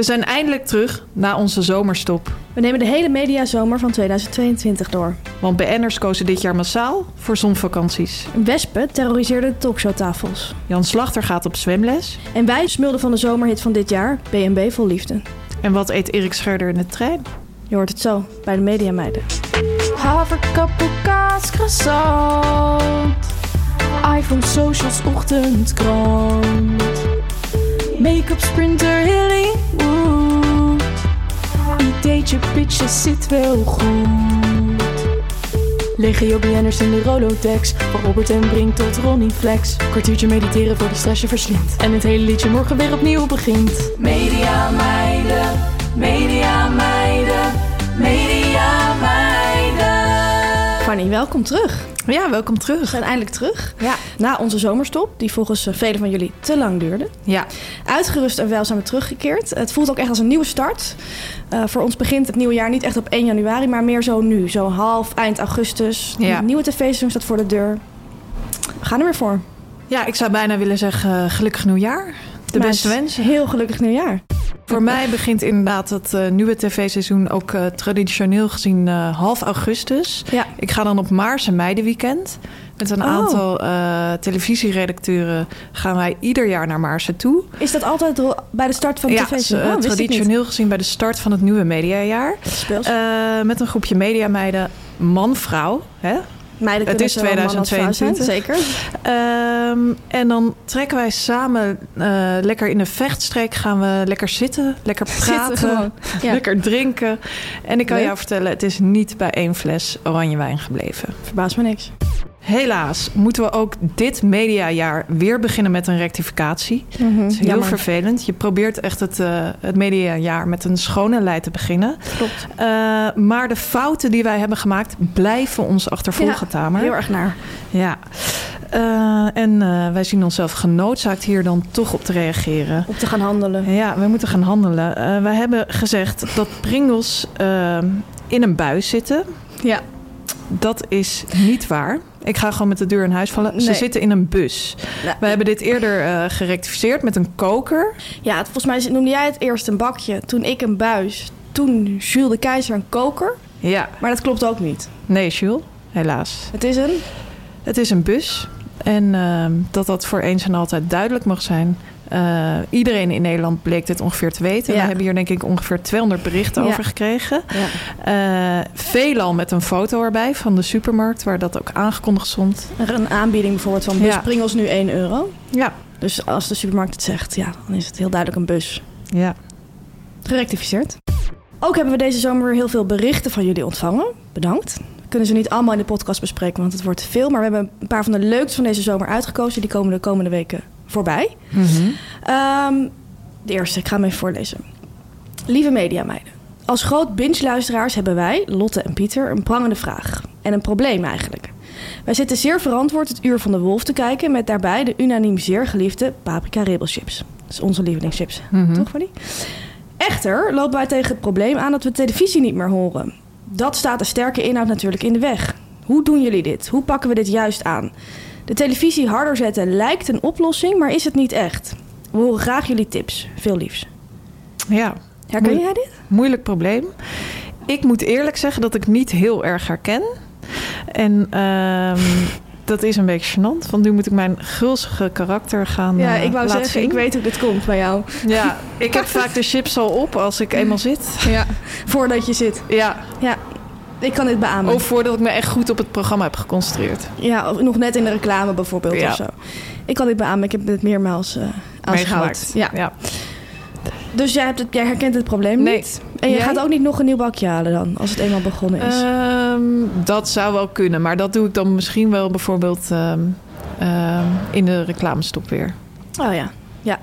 We zijn eindelijk terug na onze zomerstop. We nemen de hele mediazomer van 2022 door. Want BN'ers kozen dit jaar massaal voor zonvakanties. Wespen terroriseerden de talkshowtafels. Jan Slachter gaat op zwemles. En wij smulden van de zomerhit van dit jaar, B&B Vol Liefde. En wat eet Erik Scherder in de trein? Je hoort het zo bij de Mediameiden. Haverkappel, kaas, croissant. iPhone, socials, ochtendkrant. Make-up, sprinter, Hollywood. Ideetje, pitches, zit wel goed. Legio BN'ers in de Rolodex. Van Robert en Brink tot Ronnie Flex. Kwartiertje mediteren voor de stress je verslindt. En het hele liedje morgen weer opnieuw begint. Media meiden, media meiden, media meiden. Fanny, welkom terug. Ja, welkom We terug. zijn eindelijk terug. Ja. Na onze zomerstop, die volgens eh, velen van jullie te lang duurde. Ja, Uitgerust en wel zijn we teruggekeerd. Het voelt ook echt als een nieuwe start. Eh, voor ons begint het nieuwe jaar niet echt op 1 januari, maar meer zo nu. Zo half, eind augustus. Ja. Het nieuwe tv-seizoen staat voor de deur. We gaan er weer voor. ja ik zou bijna willen zeggen eh, gelukkig nieuwjaar. De Maar beste wensen. Heel gelukkig nieuwjaar. Voor mij begint inderdaad het eh, nieuwe tv-seizoen ook eh, traditioneel gezien eh, half augustus. Ja. Ik ga dan op Maars en Meidenweekend. Met een Oh. aantal televisieredacteuren gaan wij ieder jaar naar Maarsen toe. Is dat altijd al bij de start van het ja, tv-seizoen? Oh, traditioneel gezien bij de start van het nieuwe mediajaar. Met een groepje mediameiden, man-vrouw. Hè? Meiden het is zowel man als vrouw zijn, 2022. Zeker. Ehm, en dan trekken wij samen eh, lekker in een vechtstreek. Gaan we lekker zitten, lekker praten. Ja. lekker drinken. En ik kan Leuk. jou vertellen, het is niet bij één fles oranje wijn gebleven. Verbaast me niks. Helaas moeten we ook dit mediajaar weer beginnen met een rectificatie. Mhm, Het is heel jammer. vervelend. Je probeert echt het, eh, het mediajaar met een schone lei te beginnen. Klopt. Eh, maar de fouten die wij hebben gemaakt blijven ons achtervolgen, Tamer. Heel erg naar. Ja. Eh, en wij zien onszelf genoodzaakt hier dan toch op te reageren. Op te gaan handelen. Ja, we moeten gaan handelen. Wij hebben gezegd dat Pringles in een buis zitten. Ja. Dat is niet waar. Ik ga gewoon met de deur in huis vallen. Ze zitten in een bus. Nou, We hebben dit eerder eh, gerectificeerd met een koker. Ja, het- volgens mij noemde jij het eerst een bakje. Toen ik een buis. Toen Jules de Keizer een koker. Ja, Maar dat klopt ook niet. nee, Jules. Helaas. Het is een... Het is een bus. En ehm, dat dat voor eens en altijd duidelijk mag zijn. Eh, iedereen in Nederland bleek dit ongeveer te weten. Ja. We hebben hier denk ik ongeveer 200 berichten Ja. over gekregen. Ja. Eh, veelal met een foto erbij van de supermarkt... waar dat ook aangekondigd stond. Een aanbieding bijvoorbeeld van bus Ja. Pringles nu 1 euro. Ja, Dus als de supermarkt het zegt, ja, dan is het heel duidelijk een bus. ja. Gerectificeerd. Ook hebben we deze zomer weer heel veel berichten van jullie ontvangen. Bedankt. Kunnen ze niet allemaal in de podcast bespreken, want het wordt te veel. Maar we hebben een paar van de leukste van deze zomer uitgekozen. Die komen de komende weken voorbij. Ehm, de eerste, ik ga hem even voorlezen. Lieve mediameiden. Als groot binge-luisteraars hebben wij, Lotte en Pieter, een prangende vraag. En een probleem eigenlijk. Wij zitten zeer verantwoord het Uur van de Wolf te kijken... met daarbij de unaniem zeer geliefde paprika ribbelchips. Dat is onze lievelingschips, toch Fanny? Echter lopen wij tegen het probleem aan dat we televisie niet meer horen. Dat staat de sterke inhoud natuurlijk in de weg. Hoe doen jullie dit? Hoe pakken we dit juist aan? De televisie harder zetten lijkt een oplossing, maar is het niet echt. We horen graag jullie tips. Veel liefs. ja. Herken jij dit? Moeilijk probleem. Ik moet eerlijk zeggen dat ik niet heel erg herken. En ehm, dat is een beetje gênant. Want nu moet ik mijn gulzige karakter gaan Ja, eh, ik wou laten zeggen, zien. ik weet hoe dit komt bij jou. Ja, ik heb vaak de chips al op als ik eenmaal zit. Ja. Voordat je zit. Ja, Ja, ik kan dit beamen. of voordat ik me echt goed op het programma heb geconcentreerd. Ja, of nog net in de reclame bijvoorbeeld Ja. of zo. Ik kan dit beamen. Ik heb dit meermaals eh aanschouwd. Ja. ja. Dus jij, hebt het, jij herkent het probleem Nee. niet. En je Jij? gaat ook niet nog een nieuw bakje halen dan, als het eenmaal begonnen is. Ehm, dat zou wel kunnen, maar dat doe ik dan misschien wel bijvoorbeeld ehm, ehm, in de reclamestop weer. Oh ja, ja.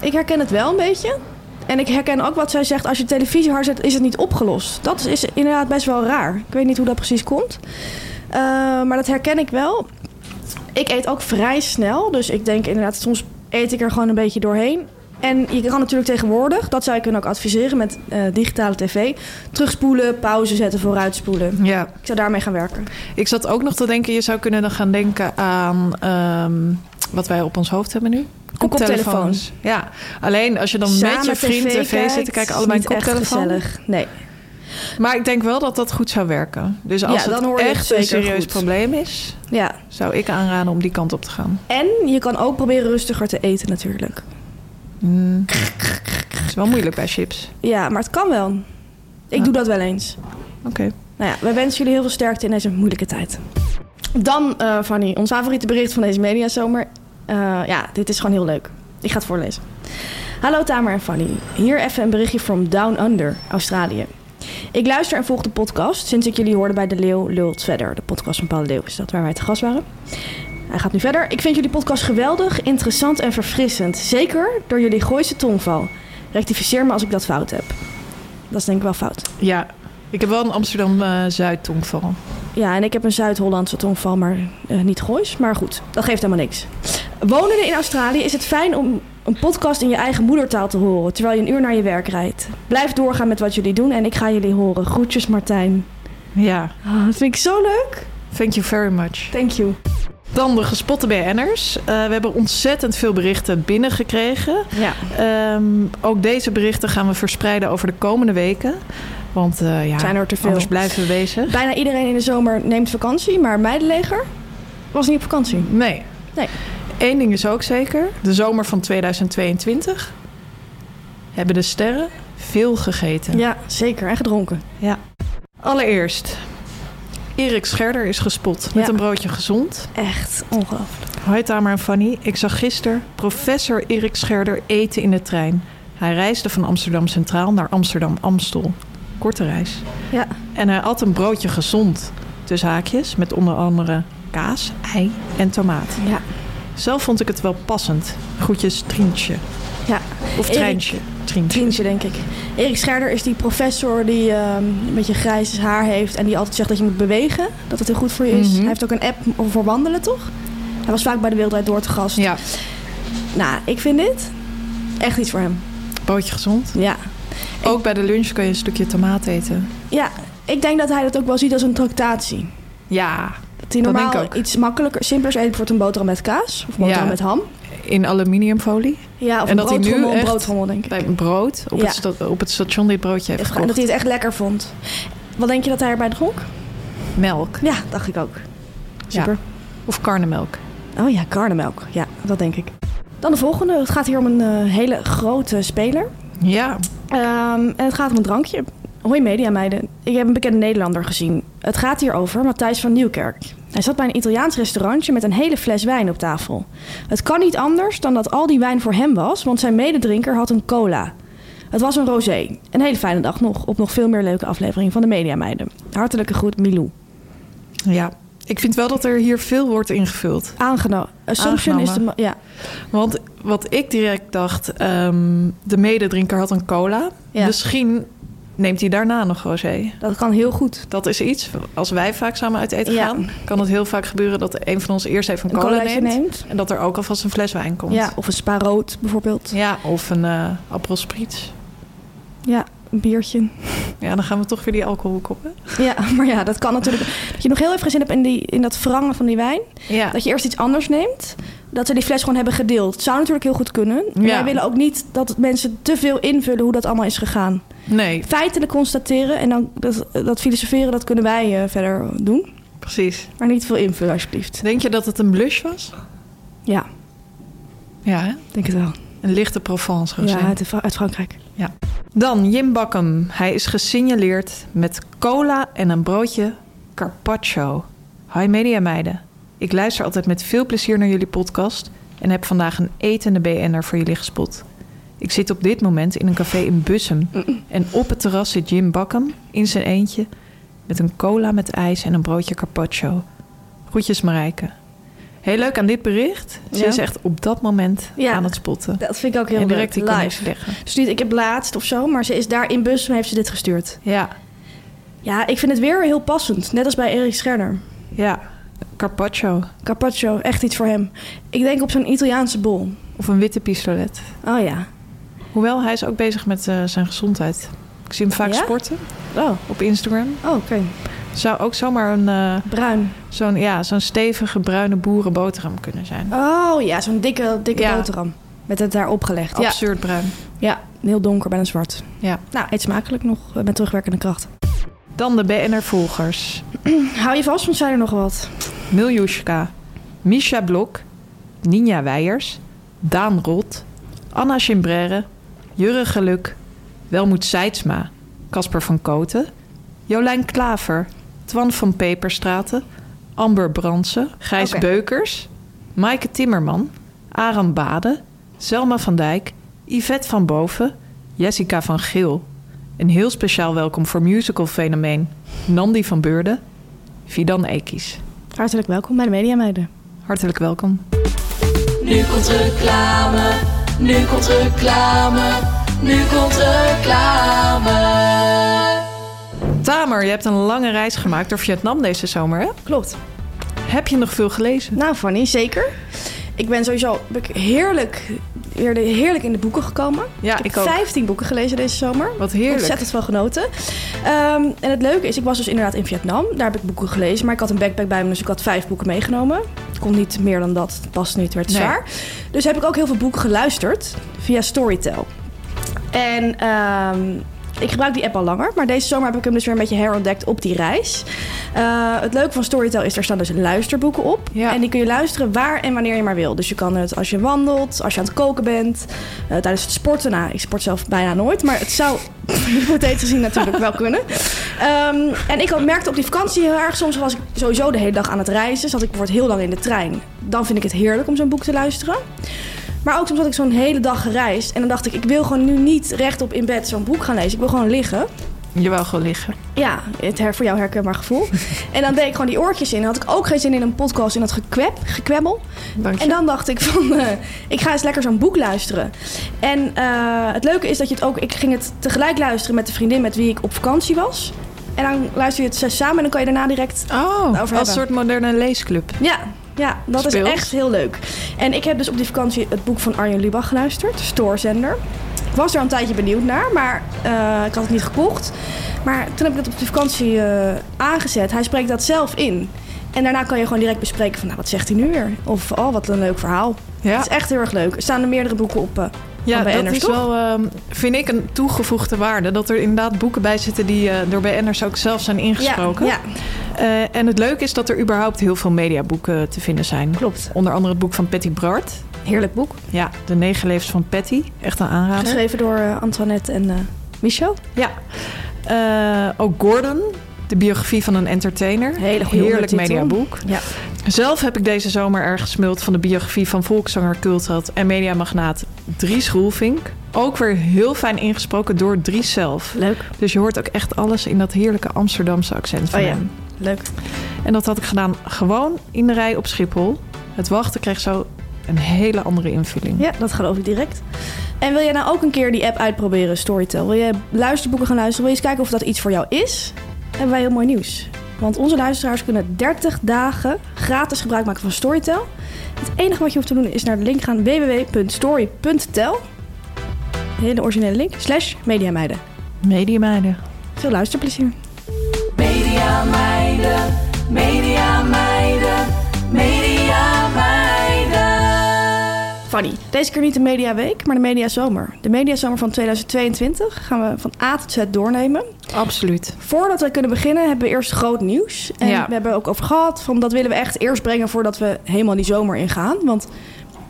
Ik herken het wel een beetje. En ik herken ook wat zij zegt, als je televisie hard zet, is het niet opgelost. Dat is inderdaad best wel raar. Ik weet niet hoe dat precies komt. Eh, maar dat herken ik wel. Ik eet ook vrij snel. Dus ik denk inderdaad, soms eet ik er gewoon een beetje doorheen. En je kan natuurlijk tegenwoordig, dat zou je kunnen ook adviseren met eh, digitale tv, terugspoelen, pauze zetten, vooruitspoelen. Ja, Ik zou daarmee gaan werken. ik zat ook nog te denken, je zou kunnen dan gaan denken aan ehm, wat wij op ons hoofd hebben nu. Koptelefoon. Ja, alleen als je dan met je vriend tv, zit te kijken, allebei een koptelefoon. gezellig. Nee. Maar ik denk wel dat dat goed zou werken. Dus als Ja, dan het het echt een serieus goed. probleem is, Ja. zou ik aanraden om die kant op te gaan. En je kan ook proberen rustiger te eten natuurlijk. Mm. is wel moeilijk bij chips. Ja, maar het kan wel. Ik Ja. doe dat wel eens. Oké. Nou ja, wij wensen jullie heel veel sterkte in deze moeilijke tijd. Dan, eh Fanny, ons favoriete bericht van deze mediazomer. Eh ja, dit is gewoon heel leuk. Ik ga het voorlezen. Hallo Tamer en Fanny. Hier even een berichtje from Down Under, Australië. Ik luister en volg de podcast sinds ik jullie hoorde bij De Leeuw Lult Verder. De podcast van Paul Leeuw is dat waar wij te gast waren. Hij gaat nu verder. Ik vind jullie podcast geweldig, interessant en verfrissend. Zeker door jullie Gooise tongval. Rectificeer me als ik dat fout heb. Dat is denk ik wel fout. Ja, ik heb wel een Amsterdam-Zuid-tongval. Ja, en ik heb een Zuid-Hollandse tongval, maar eh, niet Goois. Maar goed, dat geeft helemaal niks. Wonende in Australië is het fijn om een podcast in je eigen moedertaal te horen... terwijl je een uur naar je werk rijdt. Blijf doorgaan met wat jullie doen en ik ga jullie horen. Groetjes, Martijn. ja, Ah, dat vind ik zo leuk. thank you very much. Thank you. Dan de gespotte BN'ers. Eh, we hebben ontzettend veel berichten binnengekregen. Ja. Ehm, ook deze berichten gaan we verspreiden over de komende weken. Want eh, ja, Zijn er te veel. anders blijven we bezig. Bijna iedereen in de zomer neemt vakantie, maar Meidenleger was niet op vakantie. Nee. Nee. Eén ding is ook zeker. De zomer van 2022 hebben de sterren veel gegeten. Ja, zeker. En gedronken. Ja. Allereerst, Erik Scherder is gespot met Ja. een broodje gezond. Echt ongelooflijk. Hoi Tamer en Fanny. Ik zag gisteren professor Erik Scherder eten in de trein. Hij reisde van Amsterdam Centraal naar Amsterdam Amstel. Korte reis. Ja. En hij at een broodje gezond. Tussen haakjes met onder andere kaas, ei en tomaat. Ja. Zelf vond ik het wel passend. Groetjes Trientje. Ja. Of Erik- Treintje. Trientje. Trientje, denk ik. Erik Scherder is die professor die ehm, een beetje grijs haar heeft... en die altijd zegt dat je moet bewegen. Dat het heel goed voor je is. Mhm. Hij heeft ook een app voor wandelen, toch? Hij was vaak bij de Wereldrijd Door te gast. Ja, Nou, ik vind dit echt iets voor hem. broodje gezond. Ja. Ook bij de lunch kun je een stukje tomaat eten. Ja, ik denk dat hij dat ook wel ziet als een tractatie. Ja, Dat hij normaal denk ik ook. iets makkelijker, simpelers eet. Bijvoorbeeld een boterham met kaas. Of boterham Ja. met ham. in aluminiumfolie. Ja, of En een dat hij nu echt broodtrommel, denk ik. Bij brood op, Ja. het, sta- op het station dit broodje heeft En gekocht. dat hij het echt lekker vond. Wat denk je dat hij erbij dronk? Melk. Ja, dacht ik ook. Super. Of karnemelk. Oh ja, karnemelk. Ja, dat denk ik. Dan de volgende. Het gaat hier om een eh, hele grote speler. Ja, Ehm, en het gaat om een drankje. Hoi mediameiden. Ik heb een bekende Nederlander gezien. Het gaat hier over Matthijs van Nieuwkerk. Hij zat bij een Italiaans restaurantje met een hele fles wijn op tafel. Het kan niet anders dan dat al die wijn voor hem was, want zijn mededrinker had een cola. Het was een rosé. Een hele fijne dag nog, op nog veel meer leuke afleveringen van de Mediameiden. Hartelijke groet, Milou. ja. Ik vind wel dat er hier veel wordt ingevuld. Aangenomen. Assumption is de... Aangenomen. Ja, Want wat ik direct dacht, ehm, de mededrinker had een cola. Ja. Misschien neemt hij daarna nog rosé. dat kan heel goed. Dat is iets, als wij vaak samen uit eten Ja. gaan... kan het heel vaak gebeuren dat een van ons eerst even een Een cola neemt, neemt. En dat er ook alvast een fles wijn komt. Ja, of een spa rood bijvoorbeeld. Ja, of een appelspritz. Ja, biertje. Ja, dan gaan we toch weer die alcoholhoek op, hè? Ja, maar ja, dat kan natuurlijk. Dat je nog heel even zin hebt in, die, in dat verrangen van die wijn. Ja. Dat je eerst iets anders neemt. Dat ze die fles gewoon hebben gedeeld. Het zou natuurlijk heel goed kunnen. Ja. wij willen ook niet dat mensen te veel invullen hoe dat allemaal is gegaan. Nee, Feitelijk constateren en dan dat, dat filosoferen, dat kunnen wij eh, verder doen. Precies. Maar niet veel invullen, alsjeblieft. Denk je dat het een blush was? Ja, Ja, hè? denk het wel. Een lichte Provence rozijn. Ja, uit, uit Frankrijk. Ja. Dan Jim Bakkum. Hij is gesignaleerd met cola en een broodje carpaccio. Hi media meiden. Ik luister altijd met veel plezier naar jullie podcast en heb vandaag een etende BN'er voor jullie gespot. Ik zit op dit moment in een café in Bussum en op het terras zit Jim Bakkum in zijn eentje met een cola met ijs en een broodje carpaccio. Groetjes Marijke. Heel leuk aan dit bericht. Ze Ja. is echt op dat moment Ja. aan het spotten. Dat vind ik ook heel en direct leuk. die Live. Dus niet, ik heb laatst of zo, maar ze is daar in bus en heeft ze dit gestuurd. Ja, Ja, ik vind het weer heel passend. Net als bij Erik Scherder. ja. Carpaccio. Carpaccio, echt iets voor hem. Ik denk op zo'n Italiaanse bol. Of een witte pistolet. Oh ja. Hoewel, hij is ook bezig met eh, zijn gezondheid. Ik zie hem vaak Ja? sporten Oh, op Instagram. oh oké. Zou ook zomaar een, eh, Bruin. zo'n, ja, zo'n stevige bruine boerenboterham kunnen zijn. Oh ja, zo'n dikke, dikke Ja. boterham. Met het daar opgelegd. Ja. Absurd bruin. ja, heel donker, bijna zwart. Ja. Nou, eet smakelijk nog eh, met terugwerkende kracht. Dan de BNR-volgers. Hou je vast, want zijn er nog wat. Miljushka, Misha Blok, Ninja Weijers, Daan Rot, Anna Chimbrere, Jurre Geluk, Welmoed Seidsma, Casper van Koten, Jolijn Klaver, Twan van Peperstraten, Amber Brandsen, Gijs. Beukers, Maaike Timmerman, Aram Bade, Selma van Dijk, Yvette van Boven, Jessica van Geel. Een heel speciaal welkom voor musical-fenomeen Nandi van Beurden, Fidan Ekis. Hartelijk welkom bij de Media Meiden. Hartelijk welkom. Nu komt reclame, nu komt reclame, nu komt reclame. Tamer, je hebt een lange reis gemaakt door Vietnam deze zomer, hè? Klopt. Heb je nog veel gelezen? Nou, Fanny, zeker. Ik ben sowieso ben ik heerlijk, weer heerlijk in de boeken gekomen. Ja, ik ik heb ook. 15 boeken gelezen deze zomer. Wat heerlijk. Ontzettend veel genoten. Ehm, en het leuke is, ik was dus inderdaad in Vietnam. Daar heb ik boeken gelezen. Maar ik had een backpack bij me, dus ik had vijf boeken meegenomen. Ik kon niet meer dan dat. Het past niet, werd Nee. zwaar. Dus heb ik ook heel veel boeken geluisterd via Storytel. En ehm, ik gebruik die app al langer. Maar deze zomer heb ik hem dus weer een beetje herontdekt op die reis. Eh, het leuke van Storytel is, er staan dus luisterboeken op. Ja. En die kun je luisteren waar en wanneer je maar wil. Dus je kan het als je wandelt, als je aan het koken bent, eh, tijdens het sporten. Nou, ik sport zelf bijna nooit, maar het zou hypothetisch gezien natuurlijk wel kunnen. Ehm, en ik had- merkte op die vakantie heel erg, soms was ik sowieso de hele dag aan het reizen. Zat ik bijvoorbeeld heel lang in de trein. Dan vind ik het heerlijk om zo'n boek te luisteren. Maar ook soms had ik zo'n hele dag gereisd. En dan dacht ik, ik wil gewoon nu niet rechtop in bed zo'n boek gaan lezen. Ik wil gewoon liggen. Je wou gewoon liggen. Ja, het her, voor jou herkenbaar gevoel. en dan deed ik gewoon die oortjes in. En had ik ook geen zin in een podcast in dat gekweb, gekwebbel. Dank je. En dan dacht ik van, eh, ik ga eens lekker zo'n boek luisteren. En eh, het leuke is dat je het ook... Ik ging het tegelijk luisteren met de vriendin met wie ik op vakantie was. En dan luister je het zes samen en dan kan je daarna direct... Oh, over als hebben. soort moderne leesclub. Ja, ja dat is echt heel leuk. En ik heb dus op die vakantie het boek van Arjen Lubach geluisterd. Stoorzender. Ik was er een tijdje benieuwd naar, maar eh, ik had het niet gekocht. Maar toen heb ik het op die vakantie eh, aangezet. Hij spreekt dat zelf in. En daarna kan je gewoon direct bespreken van, nou, wat zegt hij nu weer? Of, oh, wat een leuk verhaal. Ja, Het is echt heel erg leuk. Er staan er meerdere boeken op eh ja van dat is toch? wel, ehm, vind ik, een toegevoegde waarde. Dat er inderdaad boeken bij zitten die eh, door BN'ers ook zelf zijn ingesproken. Ja, ja, Eh, en het leuke is dat er überhaupt heel veel mediaboeken te vinden zijn. klopt. Onder andere het boek van Patty Bart. Heerlijk boek. Ja, De Negen Levens van Patty. Echt een aanrader. Geschreven door eh, Antoinette en Michel. Ja. Ook Gordon, de biografie van een entertainer. Hele goede Heerlijk mediaboek. Ja. Zelf heb ik deze zomer erg gesmuld van de biografie van volkszanger, cultheld en mediamagnaat Dries Roelvink. Ook weer heel fijn ingesproken door Dries zelf. Leuk. Dus je hoort ook echt alles in dat heerlijke Amsterdamse accent van Oh ja. hem. Leuk. En dat had ik gedaan gewoon in de rij op Schiphol. Het wachten kreeg zo een hele andere invulling. Ja, dat geloof ik direct. En wil jij nou ook een keer die app uitproberen, Storytel? Wil je luisterboeken gaan luisteren? Wil je eens kijken of dat iets voor jou is? Hebben wij heel mooi nieuws. Want onze luisteraars kunnen 30 dagen gratis gebruik maken van Storytel. Het enige wat je hoeft te doen is naar de link gaan www.story.tel. Hele originele link. Slash mediameiden. Mediameiden. Veel luisterplezier. Media meiden, Fanny, deze keer niet de Mediaweek, maar de Mediazomer. De Mediazomer van 2022 gaan we van A tot Z doornemen. Absoluut. Voordat we kunnen beginnen hebben we eerst groot nieuws. En Ja. we hebben ook over gehad, van dat willen we echt eerst brengen voordat we helemaal die zomer ingaan. Want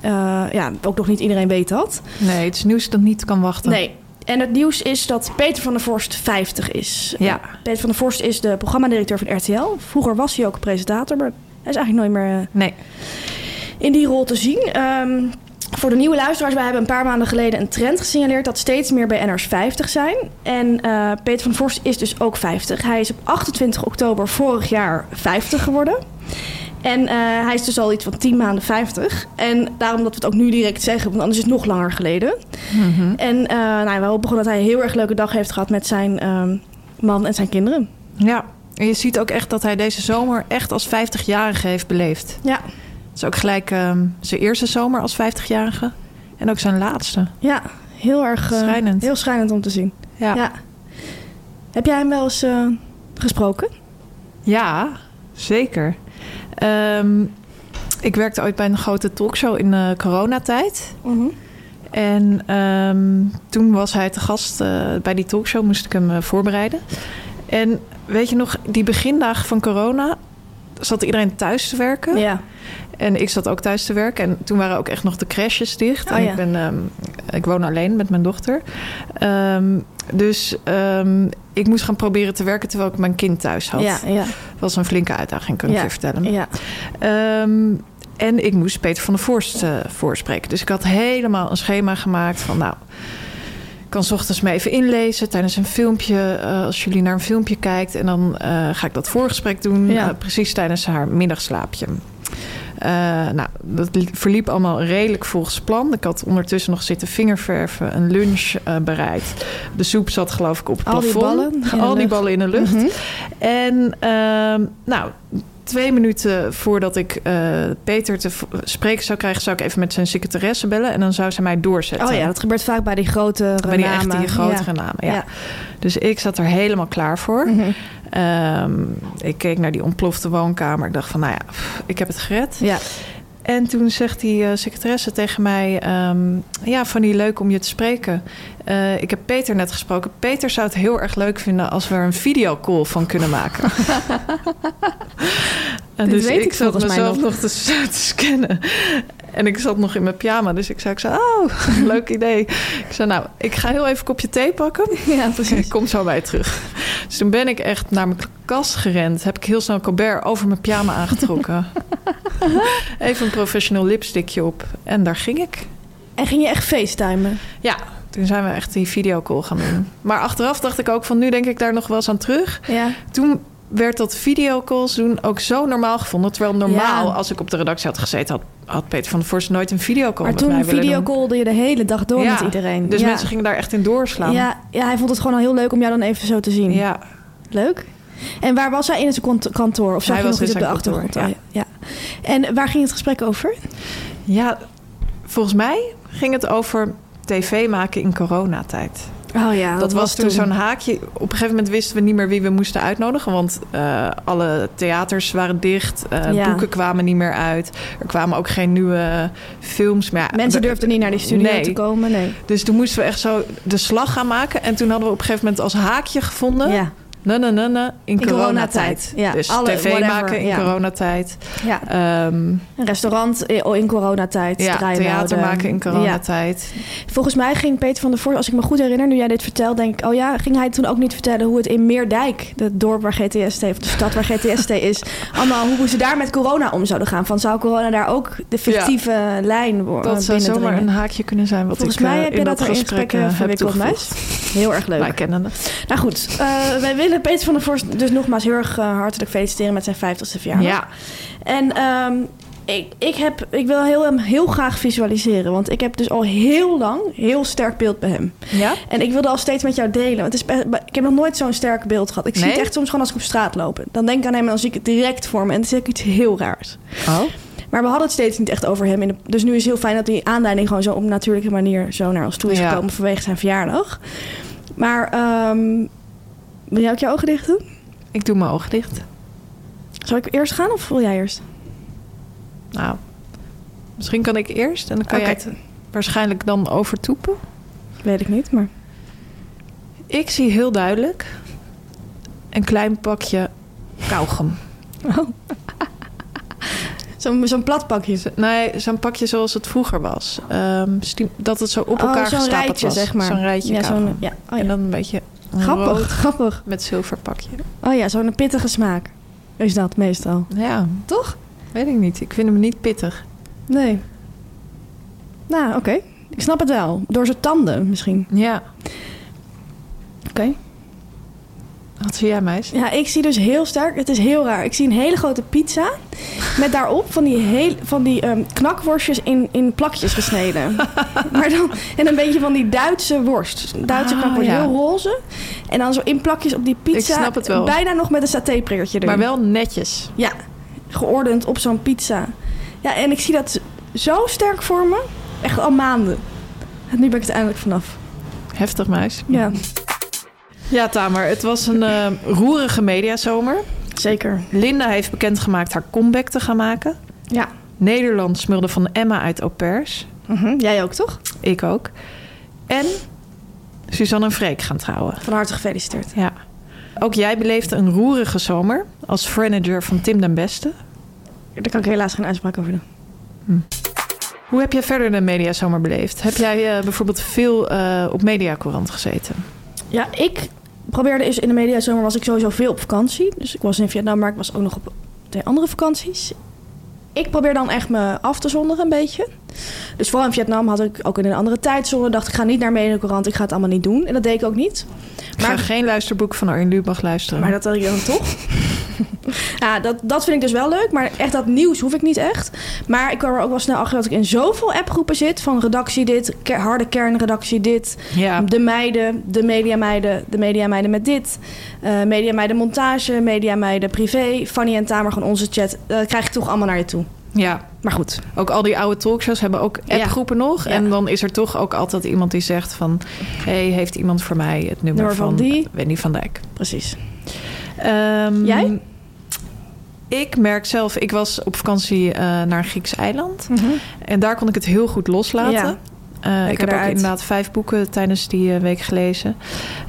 eh, ja, ook nog niet iedereen weet dat. Nee, het is nieuws dat niet kan wachten. Nee. En het nieuws is dat Peter van der Vorst 50 is. Ja. Eh, Peter van der Vorst is de programmadirecteur van RTL. Vroeger was hij ook presentator, maar hij is eigenlijk nooit meer eh, Nee. in die rol te zien. Ehm, voor de nieuwe luisteraars, wij hebben een paar maanden geleden een trend gesignaleerd dat steeds meer BN'ers 50 zijn. En eh, Peter van der Vorst is dus ook 50. Hij is op 28 oktober vorig jaar 50 geworden. En eh, hij is dus al iets van 10 maanden 50. En daarom dat we het ook nu direct zeggen, want anders is het nog langer geleden. En eh nou, we hopen gewoon dat hij een heel erg leuke dag heeft gehad met zijn ehm, man en zijn kinderen. Ja. En je ziet ook echt dat hij deze zomer echt als 50-jarige heeft beleefd. Ja, is ook gelijk ehm, zijn eerste zomer als 50-jarige. En ook zijn laatste. ja heel erg eh, Schrijnend. Heel schrijnend om te zien. Ja. Ja. Heb jij hem wel eens eh, gesproken? Ja, zeker. Ehm, ik werkte ooit bij een grote talkshow in de coronatijd. En ehm, toen was hij te gast eh, bij die talkshow, moest ik hem eh, voorbereiden. En weet je nog, die begindagen van corona zat iedereen thuis te werken. Ja. En ik zat ook thuis te werken. En toen waren ook echt nog de crèches dicht. Oh en ja. ik, ben, ehm, ik woon alleen met mijn dochter. Ehm, dus ehm, ik moest gaan proberen te werken terwijl ik mijn kind thuis had. Ja, ja. Dat was een flinke uitdaging, kan ik je vertellen. Ja. En ik moest Peter van der Voorst eh, voorspreken. Dus ik had helemaal een schema gemaakt van... nou, kan 's ochtends me even inlezen tijdens een filmpje... eh, als jullie naar een filmpje kijkt. En dan eh, ga ik dat voorgesprek doen, Ja. eh, precies tijdens haar middagslaapje. Nou, dat li- verliep allemaal redelijk volgens plan. Ik had ondertussen nog zitten vingerverven, een lunch bereid. De soep zat geloof ik op het Al die plafond. ballen in de Al die ballen in de lucht. Mhm. En ehm, nou, twee minuten voordat ik eh, Peter te spreken zou krijgen... zou ik even met zijn secretaresse bellen... en dan zou ze mij doorzetten. Oh ja, dat gebeurt vaak bij die grote Bij die echt die grotere ja. namen, ja. Ja. Dus ik zat er helemaal klaar voor. Mhm. Ehm, ik keek naar die ontplofte woonkamer. Ik dacht van, nou ja, pff, ik heb het gered. Ja. En toen zegt die eh, secretaresse tegen mij... ehm, ja, Fanny, leuk om je te spreken. Eh, ik heb Peter net gesproken. Peter zou het heel erg leuk vinden... als we er een videocall van kunnen maken. en Dit dus weet ik, zat mezelf nog. te, te scannen. En ik zat nog in mijn pyjama. Dus ik zei, ik zei oh, leuk idee. Ik zei, nou, ik ga heel even een kopje thee pakken. Ja, precies. Ik kom zo bij terug. Dus toen ben ik echt naar mijn kast gerend. Heb ik heel snel Colbert over mijn pyjama aangetrokken. Even een professioneel lipstickje op. En daar ging ik. En ging je echt facetimen? Ja, toen zijn we echt die videocall gaan doen. Maar achteraf dacht ik ook van nu denk ik daar nog wel eens aan terug. Ja. Toen werd dat videocalls doen ook zo normaal gevonden. Terwijl normaal, Ja. als ik op de redactie had gezeten... had, had Peter van der Vorst nooit een videocall Maar met mij toen willen doen. videocallde je de hele dag door Ja, met iedereen. Dus ja. mensen gingen daar echt in doorslaan. Ja, ja, hij vond het gewoon al heel leuk om jou dan even zo te zien. ja. Leuk. En waar was hij in zijn kantoor? Of zag Hij was nog iets in op de achtergrond? Oh, ja. ja. En waar ging het gesprek over? Ja, volgens mij ging het over tv maken in coronatijd. Oh ja, Dat, was toen zo'n haakje. Op een gegeven moment wisten we niet meer wie we moesten uitnodigen. Want eh, alle theaters waren dicht. eh, Ja. Boeken kwamen niet meer uit. Er kwamen ook geen nieuwe films meer. Mensen durfden niet naar die studio Nee. te komen. Nee. Dus toen moesten we echt zo de slag gaan maken. En toen hadden we op een gegeven moment als haakje gevonden... Ja. Na, na, na, na, in, In coronatijd. coronatijd, ja. Dus Alle- tv whatever, maken in ja. coronatijd. ja. Ehm, Een restaurant i- in coronatijd. ja, theater maken in Ja. coronatijd. Volgens mij ging Peter van der Voort, als ik me goed herinner, nu jij dit vertelt, denk ik, oh ja, ging hij toen ook niet vertellen hoe het in Meerdijk, het dorp waar GTST, of de stad waar GTST is, allemaal hoe ze daar met corona om zouden gaan? Van zou corona daar ook de fictieve lijn worden? Dat zou zomaar een haakje kunnen zijn. Wat Volgens ik, mij eh, heb je in dat er in gesprek gesprekken eh, heb toegevoegd. Heel erg leuk. Wij kennen het. Nou goed, eh, wij willen Peter van der Vorst dus nogmaals heel erg eh, hartelijk feliciteren met zijn 50ste verjaardag. Ja, En ehm, ik, ik, heb, ik wil heel, hem heel graag visualiseren. Want ik heb dus al heel lang heel sterk beeld bij hem. ja? En ik wilde al steeds met jou delen. Want het is ik heb nog nooit zo'n sterk beeld gehad. Ik zie het echt soms gewoon als ik op straat loop. Dan denk ik aan hem en dan zie ik het direct voor me. En dan zie ik iets heel raars. Oh. Maar we hadden het steeds niet echt over hem. In de- dus nu is het heel fijn dat die aanleiding gewoon zo op een natuurlijke manier zo naar ons toe is Ja. gekomen vanwege zijn verjaardag. Maar ehm, wil jij ook je ogen dicht doen? Ik doe mijn ogen dicht. Zal ik eerst gaan of wil jij eerst? Nou, Misschien kan ik eerst en dan kan Oké. jij het waarschijnlijk dan overtoepen. Weet ik niet, maar... Ik zie heel duidelijk een klein pakje kauwgom. Zo'n zo'n plat pakje. Nee, zo'n pakje zoals het vroeger was. Ehm, dat het zo op Oh, elkaar zo'n gestapeld rijtje, was. zeg maar. Zo'n rijtje Ja, ja. Oh, ja. En dan een beetje Grappig, rood grappig. met zilverpakje. Oh ja, zo'n pittige smaak. Is dat meestal. Ja, Toch? weet ik niet. Ik vind hem niet pittig. Nee. Nou, oké. Ik snap het wel. Door zijn tanden misschien. Ja. Oké. Wat zie jij, meis? Ja, ik zie dus heel sterk. Het is heel raar. Ik zie een hele grote pizza. Met daarop van die, heel, van die ehm, knakworstjes in, in plakjes gesneden. maar dan, en een beetje van die Duitse worst. Duitse Ah, knakworst. ja. Heel roze. En dan zo in plakjes op die pizza. Ik snap het wel. Bijna nog met een satéprikkertje erin. Maar wel netjes. Ja, geordend op zo'n pizza. Ja, en ik zie dat zo sterk voor me. Echt al maanden. En nu ben ik er eindelijk vanaf. Heftig, meis. Ja, Ja, Tamer. Het was een eh, roerige mediazomer. zeker. Linda heeft bekendgemaakt haar comeback te gaan maken. Ja. Nederland smulde van Emma uit Au Pairs. Mhm, Jij ook, toch? Ik ook. En Suzanne en Freek gaan trouwen. Van harte gefeliciteerd. Ja. Ook jij beleefde een roerige zomer als manager van Tim den Beste. Daar kan ik helaas geen uitspraak over doen. Hoe heb jij verder de mediazomer beleefd? Heb jij eh, bijvoorbeeld veel eh, op Mediacourant gezeten? Ja, ik probeerde eens in de mediazomer was ik sowieso veel op vakantie. Dus ik was in Vietnam, maar ik was ook nog op twee andere vakanties. Ik probeer dan echt me af te zonderen een beetje. Dus vooral in Vietnam had ik ook in een andere tijdzone. Dacht ik ga niet naar Mediacorant, ik ga het allemaal niet doen. En dat deed ik ook niet. Ik ga geen luisterboek van Arjen Lubach luisteren. Maar dat had ik dan toch. ja, dat, dat vind ik dus wel leuk. Maar echt dat nieuws hoef ik niet echt. Maar ik kwam er ook wel snel achter dat ik in zoveel appgroepen zit. Van redactie dit, harde kernredactie dit. Ja. De meiden, de mediameiden, de mediameiden met dit. eh mediameiden montage, mediameiden privé. Fanny en Tamer, gewoon onze chat. Dat krijg ik toch allemaal naar je toe. Ja, Maar goed. ook al die oude talkshows hebben ook Ja. appgroepen nog. Ja. En dan is er toch ook altijd iemand die zegt van... hey, heeft iemand voor mij het nummer, van van, die? Wendy van Dijk? Precies. Ehm, Jij? Ik merk zelf, ik was op vakantie eh, naar een Grieks eiland. En daar kon ik het heel goed loslaten. Ja. Eh, ik heb ook inderdaad vijf boeken tijdens die eh, week gelezen.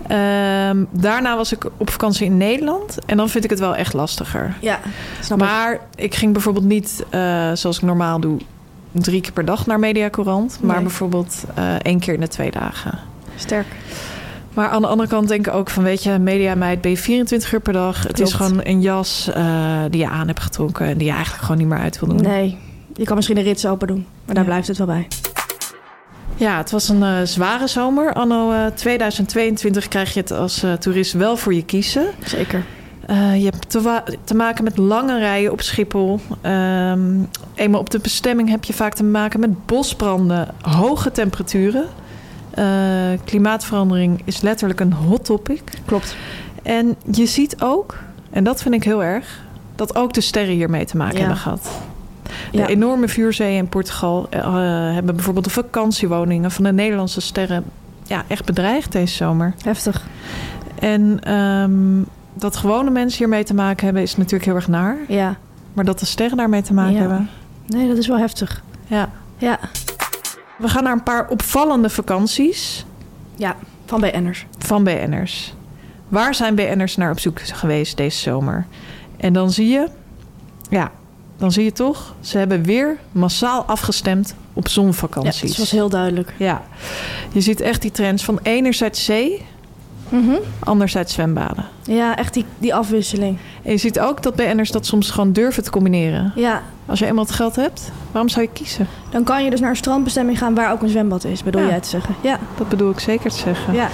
Ehm, daarna was ik op vakantie in Nederland. En dan vind ik het wel echt lastiger. Ja, snap. Maar ik ging bijvoorbeeld niet, eh, zoals ik normaal doe, drie keer per dag naar Mediacourant. Maar Nee. bijvoorbeeld één keer in de twee dagen. Sterk. Maar aan de andere kant denk ik ook van, weet je, mediameid ben je 24 uur per dag. Het is gewoon een jas die je aan hebt getrokken en die je eigenlijk gewoon niet meer uit wil doen. Nee, je kan misschien de rits open doen. Maar daar Ja. blijft het wel bij. Ja, het was een eh, zware zomer. Anno eh, 2022 krijg je het als eh, toerist wel voor je kiezen. Zeker. Je hebt te, maken met lange rijen op Schiphol. Ehm, eenmaal op de bestemming heb je vaak te maken met bosbranden, hoge temperaturen. Klimaatverandering is letterlijk een hot topic. Klopt. En je ziet ook, en dat vind ik heel erg, dat ook de sterren hiermee te maken Ja. hebben gehad. De Ja. enorme vuurzeeën in Portugal eh, hebben bijvoorbeeld de vakantiewoningen van de Nederlandse sterren ja, echt bedreigd deze zomer. Heftig. En ehm, dat gewone mensen hiermee te maken hebben is natuurlijk heel erg naar. Ja. Maar dat de sterren daarmee te maken Ja. hebben. Nee, dat is wel heftig. Ja. Ja. We gaan naar een paar opvallende vakanties Ja, van BN'ers. van BN'ers. Waar zijn BN'ers naar op zoek geweest deze zomer? En dan zie je, ja, dan zie je toch, ze hebben weer massaal afgestemd op Ja, zonvakanties. dat was heel duidelijk. Ja, je ziet echt die trends van enerzijds zee, Mhm. anderzijds zwembaden. Ja, echt die, die afwisseling. En je ziet ook dat BN'ers dat soms gewoon durven te combineren. Ja, Als je eenmaal het geld hebt, waarom zou je kiezen? dan kan je dus naar een strandbestemming gaan waar ook een zwembad is, bedoel Ja. jij te zeggen? Ja. Dat bedoel ik zeker te zeggen. Ja.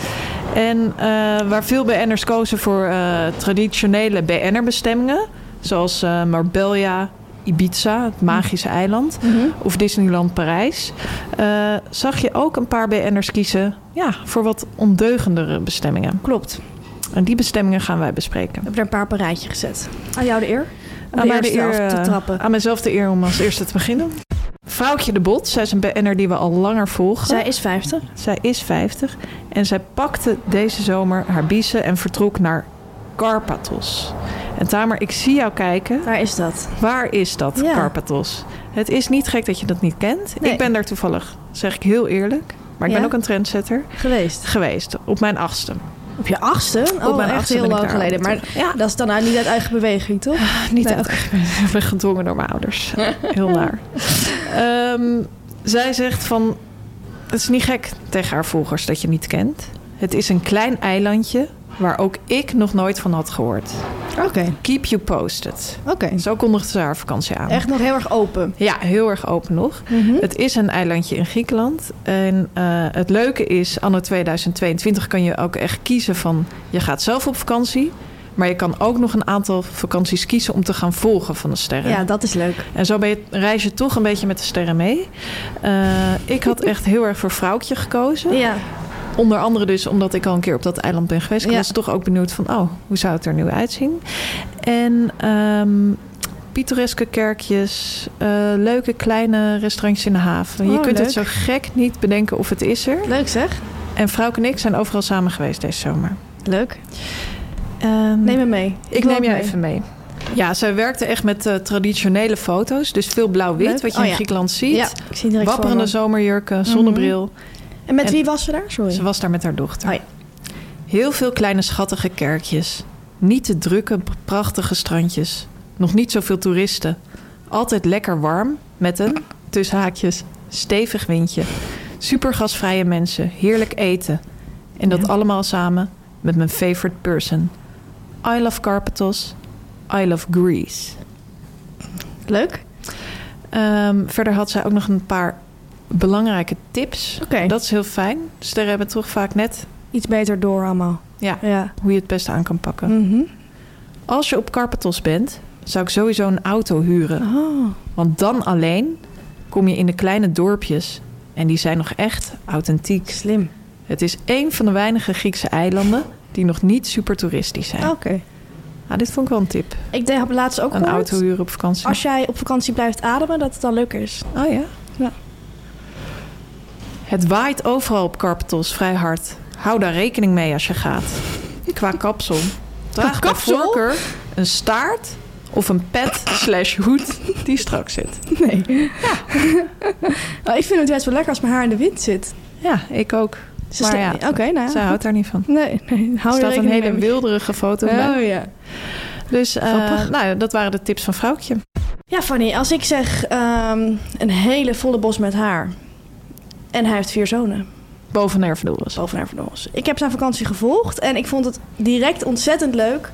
En eh, waar veel BN'ers kozen voor eh, traditionele BN'er-bestemmingen... zoals eh, Marbella, Ibiza, het magische eiland... Mhm. of Disneyland Parijs... eh, zag je ook een paar BN'ers kiezen ja, voor wat ondeugendere bestemmingen. Klopt. En die bestemmingen gaan wij bespreken. Ik heb er een paar op een rijtje gezet. Aan jou de eer. Om Aan mij de eerste eer, af te eh, trappen. Aan mezelf de eer om als eerste te beginnen. Vrouwtje de Bot, zij is een BN'er die we al langer volgen. Zij is 50. Zij is 50 en zij pakte deze zomer haar biezen en vertrok naar Karpathos. En Tamer, ik zie jou kijken. Waar is dat? Waar is dat, Ja. Karpathos? Het is niet gek dat je dat niet kent. Nee. Ik ben daar toevallig, zeg ik heel eerlijk, maar ik Ja? ben ook een trendsetter, Geweest. geweest. Op mijn achtste. Op je achtste? Oh, mijn echt achtste heel lang geleden. Maar. Ja. dat is dan nou niet uit eigen beweging, toch? Niet Nee, uit. oké. Ik ben gedwongen door mijn ouders. Heel naar. Ehm, zij zegt van... Het is niet gek tegen haar volgers dat je niet kent. Het is een klein eilandje waar ook ik nog nooit van had gehoord. Oké. Keep you posted. Oké. Zo kondigde ze haar vakantie aan. Echt nog heel erg open. Ja, heel erg open nog. Mhm. Het is een eilandje in Griekenland. En eh, het leuke is, anno 2022 kan je ook echt kiezen van... je gaat zelf op vakantie... maar je kan ook nog een aantal vakanties kiezen... om te gaan volgen van de sterren. Ja, dat is leuk. En zo ben je, reis je toch een beetje met de sterren mee. Eh, ik had echt heel erg voor Vrouwtje gekozen. Ja. Onder andere dus omdat ik al een keer op dat eiland ben geweest. Ik Ja. was toch ook benieuwd van, oh, hoe zou het er nu uitzien? En ehm pittoreske kerkjes, eh, leuke kleine restaurantjes in de haven. je Oh, kunt leuk. het zo gek niet bedenken of het is er. Leuk zeg. En Vrouwke en ik zijn overal samen geweest deze zomer. Leuk. Ehm, Neem me mee. ik neem jou mee. even mee. Ja, zij werkte echt met eh, traditionele foto's. Dus veel blauw-wit, wat je Oh, in ja. Griekenland ziet. Ja, ik zie direct voor Wapperende me. zomerjurken, zonnebril. En met En- wie was ze daar? Sorry. Ze was daar met haar dochter. Oh ja. Heel veel kleine schattige kerkjes. Niet te drukke, prachtige strandjes. Nog niet zoveel toeristen. Altijd lekker warm met een, tussen haakjes, stevig windje. Super gasvrije mensen, heerlijk eten. En dat allemaal samen met mijn favorite person. I love Carpathos. I love Greece. Leuk. Ehm, verder had zij ook nog een paar belangrijke tips. Oké. Dat is heel fijn. Sterren hebben toch vaak net Iets beter door allemaal. ja, Ja. hoe je het beste aan kan pakken. Mhm. Als je op Carpathos bent, zou ik sowieso een auto huren. Oh. Want dan alleen kom je in de kleine dorpjes. En die zijn nog echt authentiek. Slim. Het is één van de weinige Griekse eilanden die nog niet super toeristisch zijn. Oké. Ah, dit vond ik wel een tip. Ik heb laatst ook Een gehoord, auto huren op vakantie. Als jij op vakantie blijft ademen, dat het dan leuk is. Oh ja? Ja. Het waait overal op Carpathos vrij hard. Hou daar rekening mee als je gaat. Qua kapsel. Draag bij voorkeur een staart of een pet slash hoed die strak zit. Nee. Nou, ik vind het juist wel lekker als mijn haar in de wind zit. Ja, ik ook. Ze Maar ja, Oké, nou ja. zij houdt daar niet van. Nee, nee. Er Hou er staat een hele mee. wilderige foto bij. Oh ja. Dus Grappig. nou, ja, dat waren de tips van Vrouwtje. Ja, Fanny, als ik zeg ehm, een hele volle bos met haar. En hij heeft vier zonen. Boven Nervendoris. Boven. Ik heb zijn vakantie gevolgd en ik vond het direct ontzettend leuk.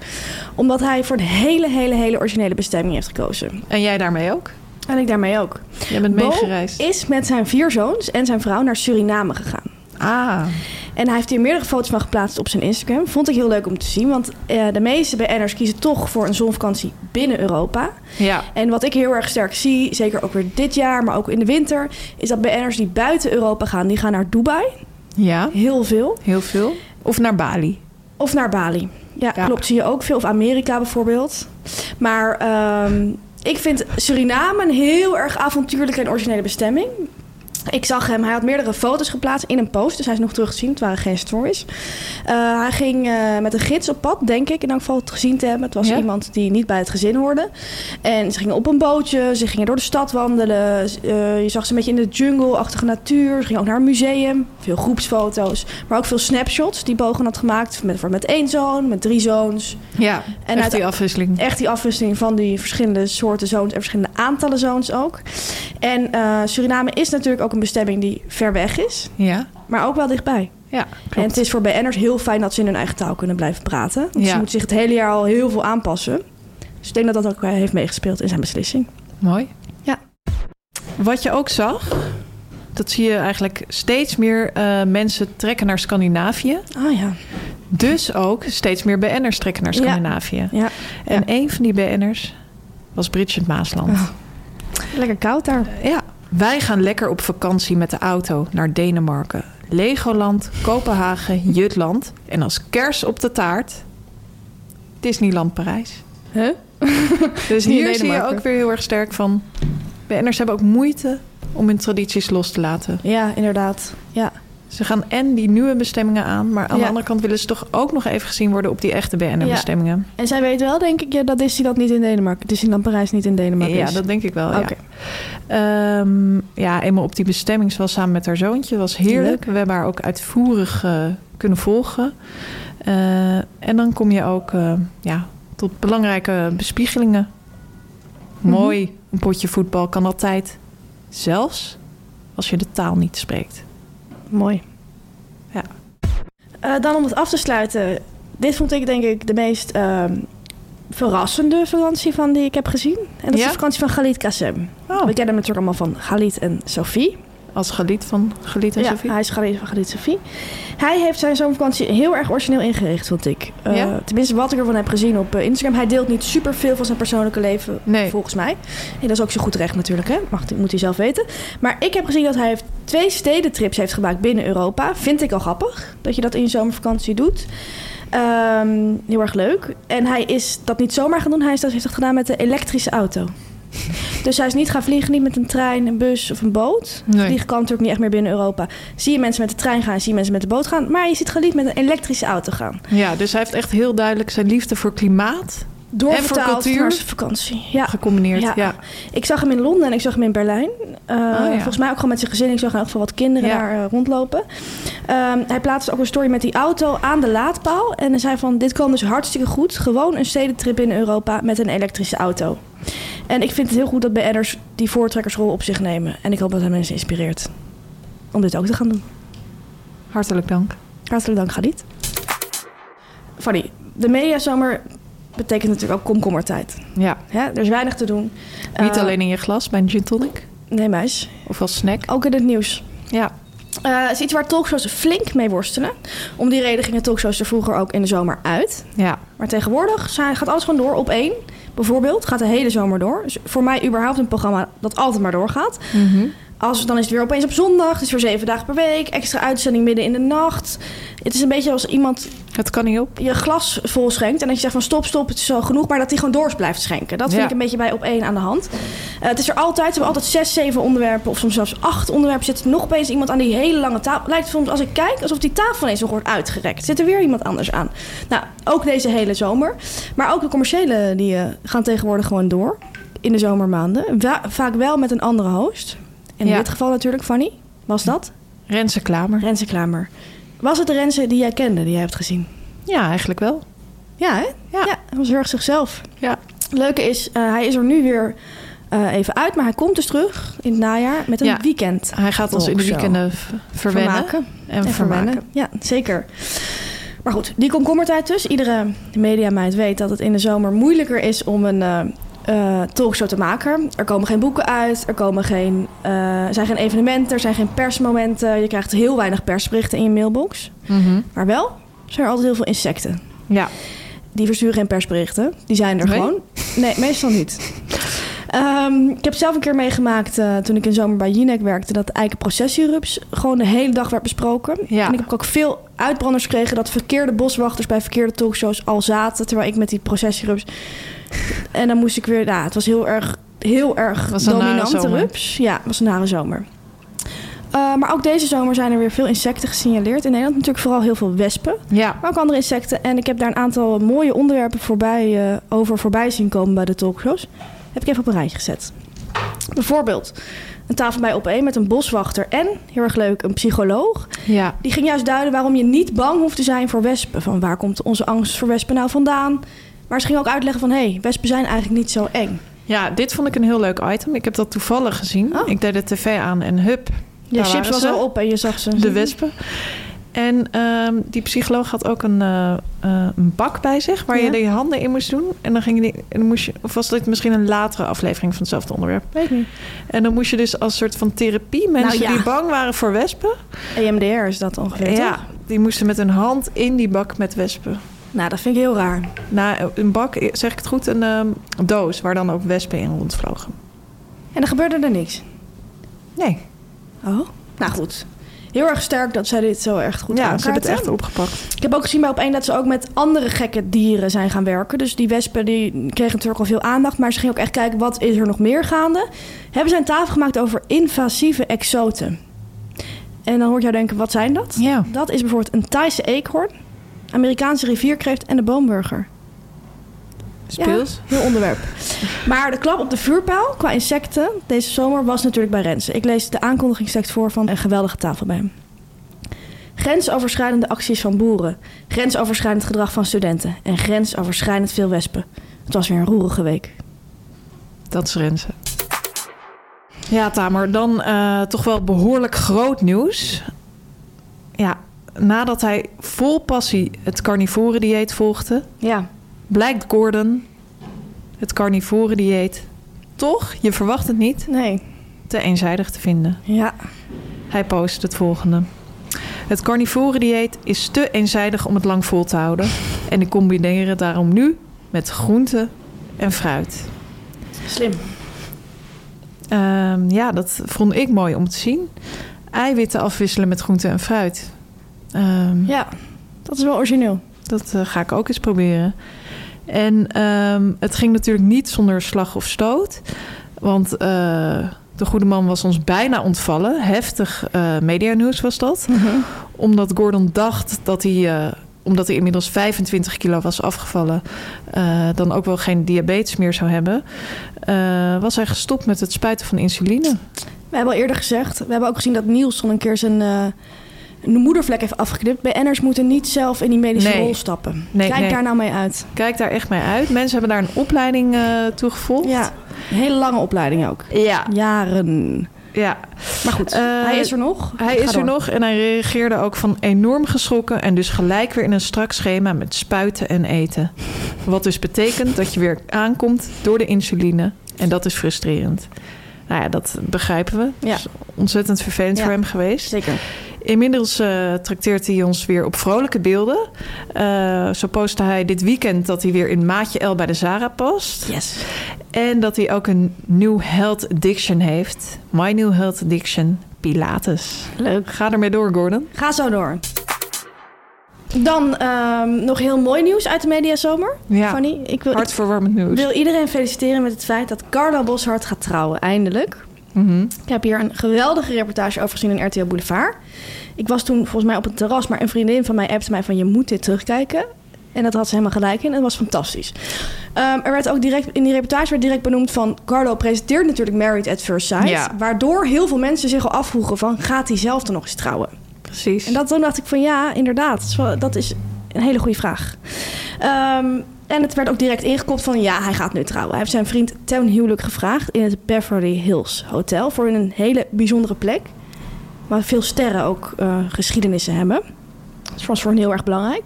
Omdat hij voor een hele, hele, hele originele bestemming heeft gekozen. En jij daarmee ook? En ik daarmee ook. Jij bent Bo meegereisd. is met zijn vier zoons en zijn vrouw naar Suriname gegaan. Ah, En hij heeft hier meerdere foto's van geplaatst op zijn Instagram. Vond ik heel leuk om te zien. Want eh, de meeste BN'ers kiezen toch voor een zonvakantie binnen Europa. ja. En wat ik heel erg sterk zie, zeker ook weer dit jaar, maar ook in de winter... is dat BN'ers die buiten Europa gaan, die gaan naar Dubai. Ja, Heel veel. heel veel. Of naar Bali. Of naar Bali. Ja, Ja. klopt. Zie je ook veel. Of Amerika bijvoorbeeld. Maar ehm, ik vind Suriname een heel erg avontuurlijke en originele bestemming. Ik zag hem, hij had meerdere foto's geplaatst in een post. Dus hij is nog terug te zien. Het waren geen stories. Eh, hij ging eh, met een gids op pad, denk ik, in elk geval het gezien te hebben. Het was Ja. iemand die niet bij het gezin hoorde. En ze gingen op een bootje, ze gingen door de stad wandelen. Eh, je zag ze een beetje in de jungle-achtige natuur. Ze gingen ook naar een museum. Veel groepsfoto's. Maar ook veel snapshots die Bogen had gemaakt. Met, met één zoon, met drie zoons. Ja, en uit- echt die afwisseling. Echt die afwisseling van die verschillende soorten zoons en verschillende aantallen zoons ook. En Suriname is natuurlijk ook een bestemming die ver weg is, Ja, maar ook wel dichtbij. ja En het is voor BN'ers heel fijn dat ze in hun eigen taal kunnen blijven praten. Want Ja. ze moeten zich het hele jaar al heel veel aanpassen. Dus ik denk dat dat ook eh, heeft meegespeeld in zijn beslissing. Mooi. Ja. Wat je ook zag, dat zie je eigenlijk steeds meer eh, mensen trekken naar Scandinavië. Ah ja. Dus ook steeds meer BN'ers trekken naar. Scandinavië. ja. En een van die BN'ers was Bridget Maasland. Oh. Lekker koud daar. Ja, wij gaan lekker op vakantie met de auto naar Denemarken. Legoland, Kopenhagen, Jutland. En als kers op de taart... Disneyland Parijs. Huh? Dus hier zie je ook weer heel erg sterk van... BN'ers hebben ook moeite om hun tradities los te laten. Ja, inderdaad. Ja. Ze gaan en die nieuwe bestemmingen aan, maar aan Ja. de andere kant willen ze toch ook nog even gezien worden op die echte BNN-bestemmingen. En zij weet wel, denk ik, ja, dat Disneyland niet in Denemarken. Disneyland Parijs niet in Denemarken Ja, is. dat denk ik wel. Ja. Ehm, ja, eenmaal op die bestemming, ze was samen met haar zoontje, was heerlijk. Leuk. We hebben haar ook uitvoerig eh, kunnen volgen. Eh, en dan kom je ook eh, ja, tot belangrijke bespiegelingen. Mhm. Mooi, een potje voetbal kan altijd. Zelfs als je de taal niet spreekt. Mooi. Ja. Eh, dan om het af te sluiten. Dit vond ik denk ik de meest ehm, verrassende vakantie van die ik heb gezien. En dat is Ja? de vakantie van Galit Kassem. Oh, We kennen hem natuurlijk allemaal van Galit en Sophie. Als gelied van Gelied en ja, Sophie. hij is Galit van Galit Sophie. Hij heeft zijn zomervakantie heel erg origineel ingericht, vond ik. Eh, Ja? Tenminste, wat ik ervan heb gezien op eh, Instagram. Hij deelt niet superveel van zijn persoonlijke leven, Nee. volgens mij. En dat is ook zo goed recht natuurlijk, hè? Mag, moet hij zelf weten. Maar ik heb gezien dat hij heeft twee stedentrips heeft gemaakt binnen Europa. Vind ik al grappig, dat je dat in je zomervakantie doet. Ehm, heel erg leuk. En hij is dat niet zomaar gaan doen. Hij is dat, heeft dat gedaan met de elektrische auto. Dus hij is niet gaan vliegen, niet met een trein, een bus of een boot. Nee. Vliegen kan natuurlijk niet echt meer binnen Europa. Zie je mensen met de trein gaan, zie je mensen met de boot gaan. Maar je ziet Galit met een elektrische auto gaan. Ja, dus hij heeft echt heel duidelijk zijn liefde voor klimaat Doorvertaald naar zijn vakantie. Ja. gecombineerd. Ja. Ja. Ik zag hem in Londen en ik zag hem in Berlijn. Uh, ja. Volgens mij ook gewoon met zijn gezin. Ik zag in elk geval wat kinderen Ja. daar uh, rondlopen. Um, hij plaatste ook een story met die auto aan de laadpaal. En hij zei van, dit kwam dus hartstikke goed. Gewoon een stedentrip in Europa met een elektrische auto. En ik vind het heel goed dat BN'ers die voortrekkersrol op zich nemen. En ik hoop dat hij mensen inspireert om dit ook te gaan doen. Hartelijk dank. Hartelijk dank, Galit. Fanny, de mediazomer betekent natuurlijk ook komkommertijd. Ja. Hè? Er is weinig te doen. Niet Uh, alleen in je glas bij een gin tonic Nee, meis. of als snack. Ook in het nieuws. Ja. Uh, het is iets waar talkshows flink mee worstelen. Om die reden gingen talkshows er vroeger ook in de zomer uit. Ja. Maar tegenwoordig gaat alles gewoon door op één. Bijvoorbeeld gaat de hele zomer door. Dus voor mij überhaupt een programma dat altijd maar doorgaat. Mhm. Als, dan is het weer opeens op zondag. Het is weer zeven dagen per week. Extra uitzending midden in de nacht. Het is een beetje als iemand Het kan niet op. je glas vol schenkt. En dat je zegt van stop, stop, het is zo genoeg. Maar dat hij gewoon door blijft schenken. Dat vind Ja. ik een beetje bij op één aan de hand. Eh, het is er altijd. Ze hebben altijd zes, zeven onderwerpen. Of soms zelfs acht onderwerpen. Zit er nog opeens iemand aan die hele lange tafel. Lijkt soms als ik kijk alsof die tafel ineens nog wordt uitgerekt. Zit er weer iemand anders aan. Nou, ook deze hele zomer. Maar ook de commerciële die eh, gaan tegenwoordig gewoon door. In de zomermaanden. Va- vaak wel met een andere host. In Ja. dit geval natuurlijk, Fanny. Was dat? Renze Klamer. Renze Klamer. Was het de Renze die jij kende, die jij hebt gezien? Ja, eigenlijk wel. Ja, hè? Ja. hij was heel erg zichzelf. Ja. Het leuke is, eh, hij is er nu weer eh, even uit, maar hij komt dus terug in het najaar met een Ja. weekend. Hij gaat ons in de weekenden verwennen Vermaken. en, vermaken. Ja, zeker. Maar goed, die komkommertijd dus. Iedere mediameid weet dat het in de zomer moeilijker is om een eh, eh, talkshow te maken. Er komen geen boeken uit, er, komen geen, eh, zijn geen evenementen, er zijn geen persmomenten. Je krijgt heel weinig persberichten in je mailbox. Mhm. Maar wel zijn er altijd heel veel insecten. Ja. Die versturen geen persberichten. Die zijn er Nee? gewoon. Nee, meestal niet. Ehm, ik heb zelf een keer meegemaakt eh, toen ik in zomer bij Jinek werkte... dat de eikenprocessierups gewoon de hele dag werd besproken. Ja. En ik heb ook veel uitbranders gekregen... dat verkeerde boswachters bij verkeerde talkshows al zaten... terwijl ik met die processierups... En dan moest ik weer... Ja, het was heel erg, heel erg Was dominante rups. Ja, het was een nare zomer. Eh, maar ook deze zomer zijn er weer veel insecten gesignaleerd. In Nederland natuurlijk vooral heel veel wespen. Ja. Maar ook andere insecten. En ik heb daar een aantal mooie onderwerpen voorbij, eh, over voorbij zien komen bij de talkshows. Heb ik even op een rijtje gezet. Bijvoorbeeld een tafel bij op één met een boswachter en, heel erg leuk, een psycholoog. Ja. Die ging juist duiden waarom je niet bang hoeft te zijn voor wespen. Van waar komt onze angst voor wespen nou vandaan? Maar ze ging ook uitleggen van, hé, hey, wespen zijn eigenlijk niet zo eng. Ja, dit vond ik een heel leuk item. Ik heb dat toevallig gezien. Oh. Ik deed de tv aan en hup, Je daar chips was al op en je zag ze. de wespen. En ehm, die psycholoog had ook een, eh, eh, een bak bij zich waar Ja. je je handen in moest doen. En dan ging je die, en dan moest je, of was dit misschien een latere aflevering van hetzelfde onderwerp? Weet niet. En dan moest je dus als soort van therapie mensen Nou ja. die bang waren voor wespen. EMDR is dat ongeveer, ja, toch? die moesten met hun hand in die bak met wespen. Nou, dat vind ik heel raar. Nou, een bak, zeg ik het goed, een ehm, doos waar dan ook wespen in rondvlogen. En dan gebeurde er niks. Nee, Oh, nou goed. Heel erg sterk dat zij dit zo erg goed ja, ze hebben het echt opgepakt. Ik heb ook gezien bij op één dat ze ook met andere gekke dieren zijn gaan werken. Dus die wespen die kregen natuurlijk al veel aandacht. Maar ze gingen ook echt kijken wat is er nog meer gaande. Hebben ze een tafel gemaakt over invasieve exoten. En dan hoort jou denken, wat zijn dat? Ja. Dat is bijvoorbeeld een Thaise eekhoorn, Amerikaanse rivierkreeft en de boomburger. Speels. Ja, heel onderwerp. Maar de klap op de vuurpijl qua insecten deze zomer was natuurlijk bij Renze. Ik lees de aankondigingstekst voor van een geweldige tafel bij hem. Grensoverschrijdende acties van boeren. Grensoverschrijdend gedrag van studenten. En grensoverschrijdend veel wespen. Het was weer een roerige week. Dat is Renze. Ja, Tamer, dan eh, toch wel behoorlijk groot nieuws. Ja, nadat hij vol passie het carnivore dieet volgde, Ja, blijkt Gordon het carnivore dieet toch, je verwacht het niet, nee. te eenzijdig te vinden. Ja, Hij post het volgende. Het carnivore dieet is te eenzijdig om het lang vol te houden. En ik combineer het daarom nu met groente en fruit. slim. Ehm, ja, dat vond ik mooi om te zien. Eiwitten afwisselen met groente en fruit. Ehm, Ja, dat is wel origineel. Dat eh, ga ik ook eens proberen. En ehm, het ging natuurlijk niet zonder slag of stoot. Want eh, de goede man was ons bijna ontvallen. Heftig eh medianieuws was dat. Omdat Gordon dacht dat hij... eh, omdat hij inmiddels 25 kilo was afgevallen... dan ook wel geen diabetes meer zou hebben... was hij gestopt met het spuiten van insuline. We hebben al eerder gezegd, we hebben ook gezien dat Nielsen een keer zijn een moedervlek heeft afgeknipt. BN'ers moeten niet zelf in die medische Nee. rol stappen. Nee, Kijk nee. daar nou mee uit. Kijk daar echt mee uit. Mensen hebben daar een opleiding eh toe gevolgd. Ja, een hele lange opleiding ook. Ja. Jaren. ja. Maar goed, Eh, hij is er nog. Hij Ga is er nog en hij reageerde ook van enorm geschrokken... en dus gelijk weer in een strak schema met spuiten en eten. Wat dus betekent dat je weer aankomt door de insuline. En dat is frustrerend. Nou ja, dat begrijpen we. Ja. Is ontzettend vervelend Ja. voor hem geweest. Zeker. Inmiddels eh trakteert hij ons weer op vrolijke beelden. Eh, zo postte hij dit weekend dat hij weer in maatje L bij de Zara past. Yes. En dat hij ook een New Health Addiction heeft. My New Health Addiction, Pilates. Leuk. Ga ermee door, Gordon. Ga zo door. Dan ehm, nog heel mooi nieuws uit de mediazomer. Ja. Fanny, ik wil, Hartverwarmend nieuws. ik wil iedereen feliciteren met het feit dat Carlo Boshart gaat trouwen. Eindelijk. Mhm. Ik heb hier een geweldige reportage over gezien in RTL Boulevard. Ik was toen volgens mij op het terras, maar een vriendin van mij appte mij van je moet dit terugkijken. En dat had ze helemaal gelijk in. En dat was fantastisch. Ehm, er werd ook direct in die reportage werd direct benoemd van Carlo presenteert natuurlijk Married at First Sight. Ja. Waardoor heel veel mensen zich al afvroegen van gaat hij zelf dan nog eens trouwen? Precies. En dat, toen dacht ik van ja, inderdaad. Dat is, wel- dat is een hele goede vraag. Ehm, en het werd ook direct ingekopt van ja, hij gaat nu trouwen. Hij heeft zijn vriend ten huwelijk gevraagd in het Beverly Hills Hotel. Voor een hele bijzondere plek. Waar veel sterren ook eh, geschiedenissen hebben. Dat was voor hen heel erg belangrijk.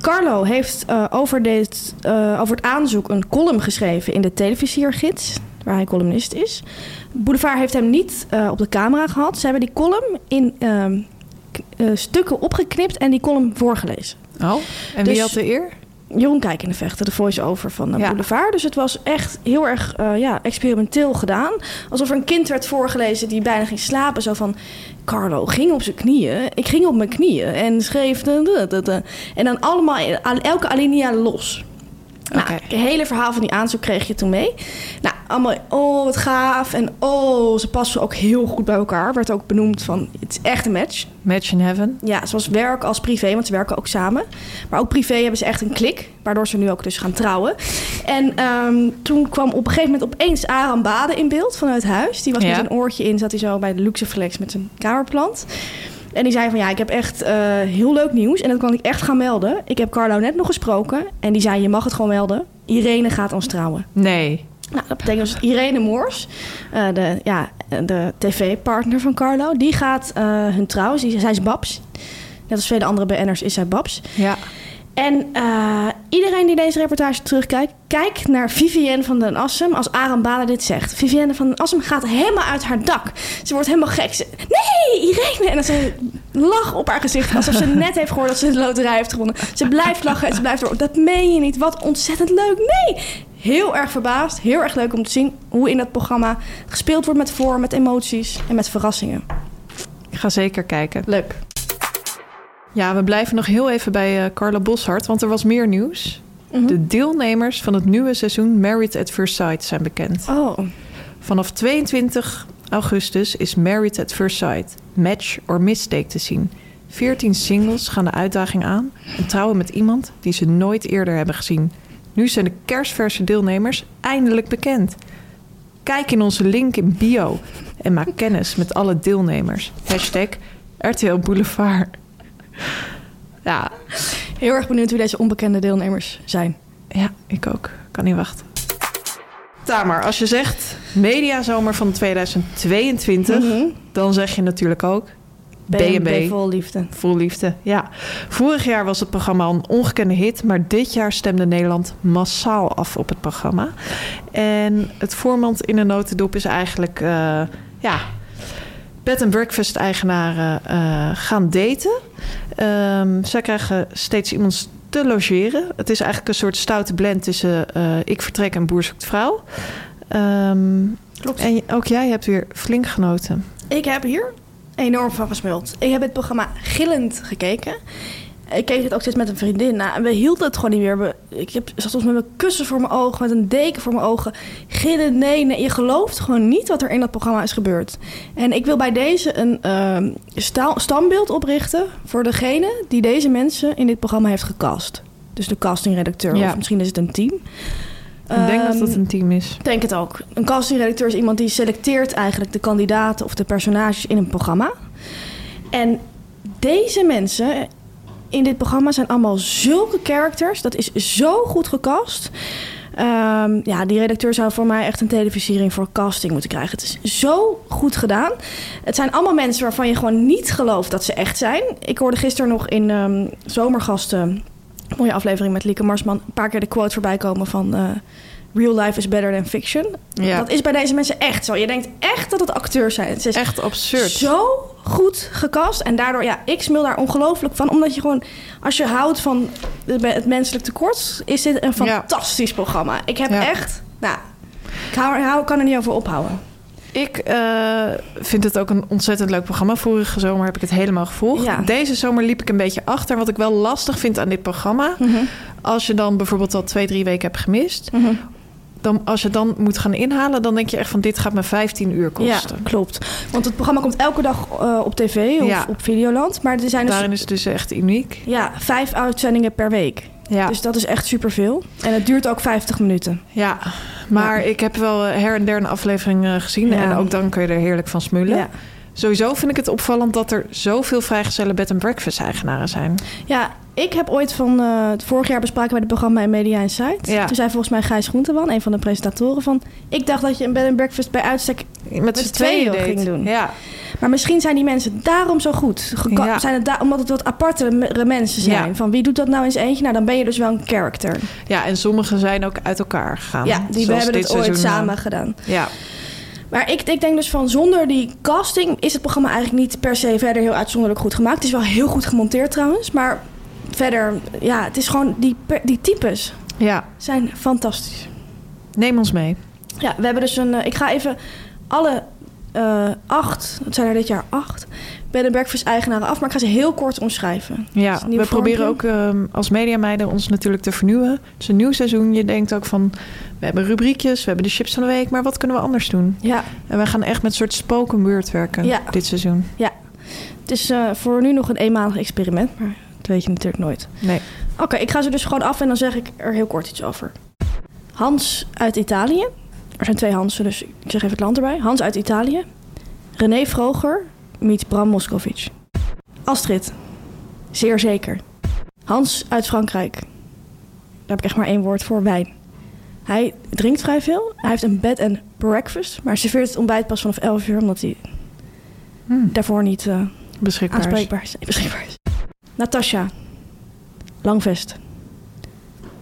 Carlo heeft eh, over, dit, eh, over het aanzoek een column geschreven in de televisiergids. Waar hij columnist is. Boulevard heeft hem niet op de camera gehad. Ze hebben die column in ehm, eh, stukken opgeknipt en die column voorgelezen. Oh, en Dus- wie had de eer? In de Vechten, de voice-over van de Ja. Boulevard. Dus het was echt heel erg eh, ja, experimenteel gedaan. Alsof er een kind werd voorgelezen die bijna ging slapen. Zo van, Carlo ging op zijn knieën. Ik ging op mijn knieën en schreef... En dan allemaal, elke alinea los. Nou. Het hele verhaal van die aanzoek kreeg je toen mee. Nou, allemaal, oh, wat gaaf. En oh, ze passen ook heel goed bij elkaar. Werd ook benoemd van, het is echt een match. Match in Heaven. Ja, zoals werk als privé, want ze werken ook samen. Maar ook privé hebben ze echt een klik, waardoor ze nu ook dus gaan trouwen. En ehm, toen kwam op een gegeven moment opeens Aram Bade in beeld vanuit huis. Die was Ja. met zijn oortje in, zat hij zo bij de Luxe Flex met zijn kamerplant. En die zei van ja, ik heb echt eh, heel leuk nieuws en dat kan ik echt gaan melden. Ik heb Carlo net nog gesproken en die zei je mag het gewoon melden. Irene gaat ons trouwen. Nee. Nou, dat betekent dus Irene Moors, eh, de, ja, de tv-partner van Carlo, die gaat eh, hun trouwen. Zij is Babs. Net als vele andere BN'ers is zij Babs. Ja. En eh, iedereen die deze reportage terugkijkt, kijk naar Vivienne van den Assem als Aram Balen dit zegt. Vivienne van den Assem gaat helemaal uit haar dak. Ze wordt helemaal gek. Ze, nee, Irene! En dan ze lach op haar gezicht alsof ze net heeft gehoord dat ze de loterij heeft gewonnen. Ze blijft lachen en ze blijft door. Dat meen je niet. Wat ontzettend leuk. Nee! Heel erg verbaasd. Heel erg leuk om te zien hoe in dat programma gespeeld wordt met voor, met emoties en met verrassingen. Ik ga zeker kijken. Leuk. Ja, we blijven nog heel even bij eh Carla Boshart, want er was meer nieuws. Mhm. De deelnemers van het nieuwe seizoen Married at First Sight zijn bekend. Oh, Vanaf 22 augustus is Married at First Sight, Match or Mistake te zien. 14 singles gaan de uitdaging aan en trouwen met iemand die ze nooit eerder hebben gezien. Nu zijn de kerstverse deelnemers eindelijk bekend. Kijk in onze link in bio en maak kennis met alle deelnemers. Hashtag RTL Boulevard. Ja, Heel erg benieuwd wie deze onbekende deelnemers zijn. ja, ik ook. Kan niet wachten. Tamar, als je zegt mediazomer van 2022, dan zeg je natuurlijk ook B&B. vol liefde. Vol liefde, ja. Vorig jaar was het programma al een ongekende hit, maar dit jaar stemde Nederland massaal af op het programma. En het voormand in een notendop is eigenlijk, eh, ja, bed and breakfast eigenaren eh, gaan daten. Ehm, zij krijgen steeds iemand te logeren. Het is eigenlijk een soort stoute blend tussen eh, ik vertrek en boer zoekt vrouw. Ehm, Klopt. En ook jij hebt weer flink genoten. Ik heb hier enorm van gesmuld. Ik heb het programma gillend gekeken. Ik keek het ook steeds met een vriendin na. En we hielden het gewoon niet meer. We- Ik heb, zat soms met mijn kussen voor mijn ogen, met een deken voor mijn ogen. Gillen, nee, nee. Je gelooft gewoon niet wat er in dat programma is gebeurd. En ik wil bij deze een ehm, sta- standbeeld oprichten voor degene die deze mensen in dit programma heeft gecast. Dus de castingredacteur, Ja. of misschien is het een team. Ik denk dat Ehm, het een team is. ik denk het ook. Een castingredacteur is iemand die selecteert eigenlijk de kandidaten of de personages in een programma. En deze mensen in dit programma zijn allemaal zulke characters. Dat is zo goed gecast. Ehm, ja, die redacteur zou voor mij echt een televisiering voor casting moeten krijgen. Het is zo goed gedaan. Het zijn allemaal mensen waarvan je gewoon niet gelooft dat ze echt zijn. Ik hoorde gisteren nog in ehm, Zomergasten, mooie aflevering met Lieke Marsman, een paar keer de quote voorbij komen van eh, Real life is better than fiction. Ja. Dat is bij deze mensen echt zo. Je denkt echt dat het acteurs zijn. Het is Echt absurd. zo goed gecast. En daardoor, ja, ik smil daar ongelooflijk van. Omdat je gewoon, als je houdt van het menselijk tekort, is dit een Ja. fantastisch programma. Ik heb Ja. echt, nou, ik hou, hou- kan er niet over ophouden. Ik eh, vind het ook een ontzettend leuk programma. Vorige zomer heb ik het helemaal gevolgd. Ja. Deze zomer liep ik een beetje achter. Wat ik wel lastig vind aan dit programma... Mhm. als je dan bijvoorbeeld al twee, drie weken hebt gemist... Dan, als je dan moet gaan inhalen, dan denk je echt van... dit gaat me 15 uur kosten. Ja, klopt. Want het programma komt elke dag eh, op tv of Ja. op Videoland. Maar er zijn dus Daarin is het dus echt uniek. ja, vijf uitzendingen per week. Ja, Dus dat is echt superveel. En het duurt ook 50 minuten. ja. maar ik heb wel eh, her en der een aflevering eh, gezien... Ja. en ook dan kun je er heerlijk van smullen. Sowieso vind ik het opvallend dat er zoveel vrijgezelle bed and breakfast eigenaren zijn. Ja, ik heb ooit van... eh, vorig jaar bespraken wij het programma in Media Insight. Ja. Toen zei volgens mij Gijs Groenteman, een van de presentatoren van... Ik dacht dat je een bed and breakfast bij uitstek... Met, z'n z'n tweeën ging doen. Ja, Maar misschien zijn die mensen daarom zo goed. Geka- Ja. Zijn het da- omdat het wat apartere mensen zijn. Ja. Van wie doet dat nou eens eentje? Nou, dan ben je dus wel een character. ja, en sommigen zijn ook uit elkaar gegaan. ja, die we hebben het ooit eh, samen gedaan. Ja, Maar ik, ik denk dus van zonder die casting is het programma eigenlijk niet per se verder heel uitzonderlijk goed gemaakt. Het is wel heel goed gemonteerd trouwens. Maar verder, ja, het is gewoon die, die types ja, zijn fantastisch. neem ons mee. Ja, we hebben dus een. eh, ik ga even alle eh, acht, het zijn er dit jaar acht, bed and breakfast eigenaren af, maar ik ga ze heel kort omschrijven. Ja, nieuw we proberen ook ehm, als mediameiden ons natuurlijk te vernieuwen. Het is een nieuw seizoen. Je denkt ook van, we hebben rubriekjes, we hebben de chips van de week, maar wat kunnen we anders doen? Ja, En we gaan echt met een soort spoken beurt werken Ja. dit seizoen. ja. Het is eh, voor nu nog een eenmalig experiment, maar dat weet je natuurlijk nooit. Nee. Oké, ik ga ze dus gewoon af en dan zeg ik er heel kort iets over. Hans uit Italië. Er zijn twee Hansen, dus ik zeg even het land erbij. Hans uit Italië. René Vroger meet Bram Moskovic. Astrid. Zeer zeker. Hans uit Frankrijk. Daar heb ik echt maar één woord voor. Wijn. Hij drinkt vrij veel. Hij heeft een bed and breakfast. Maar serveert het ontbijt pas vanaf 11 uur. Omdat hij Hmm, daarvoor niet eh, beschikbaar. is. aanspreekbaar is. Beschikbaar is. Natasja. Langvest.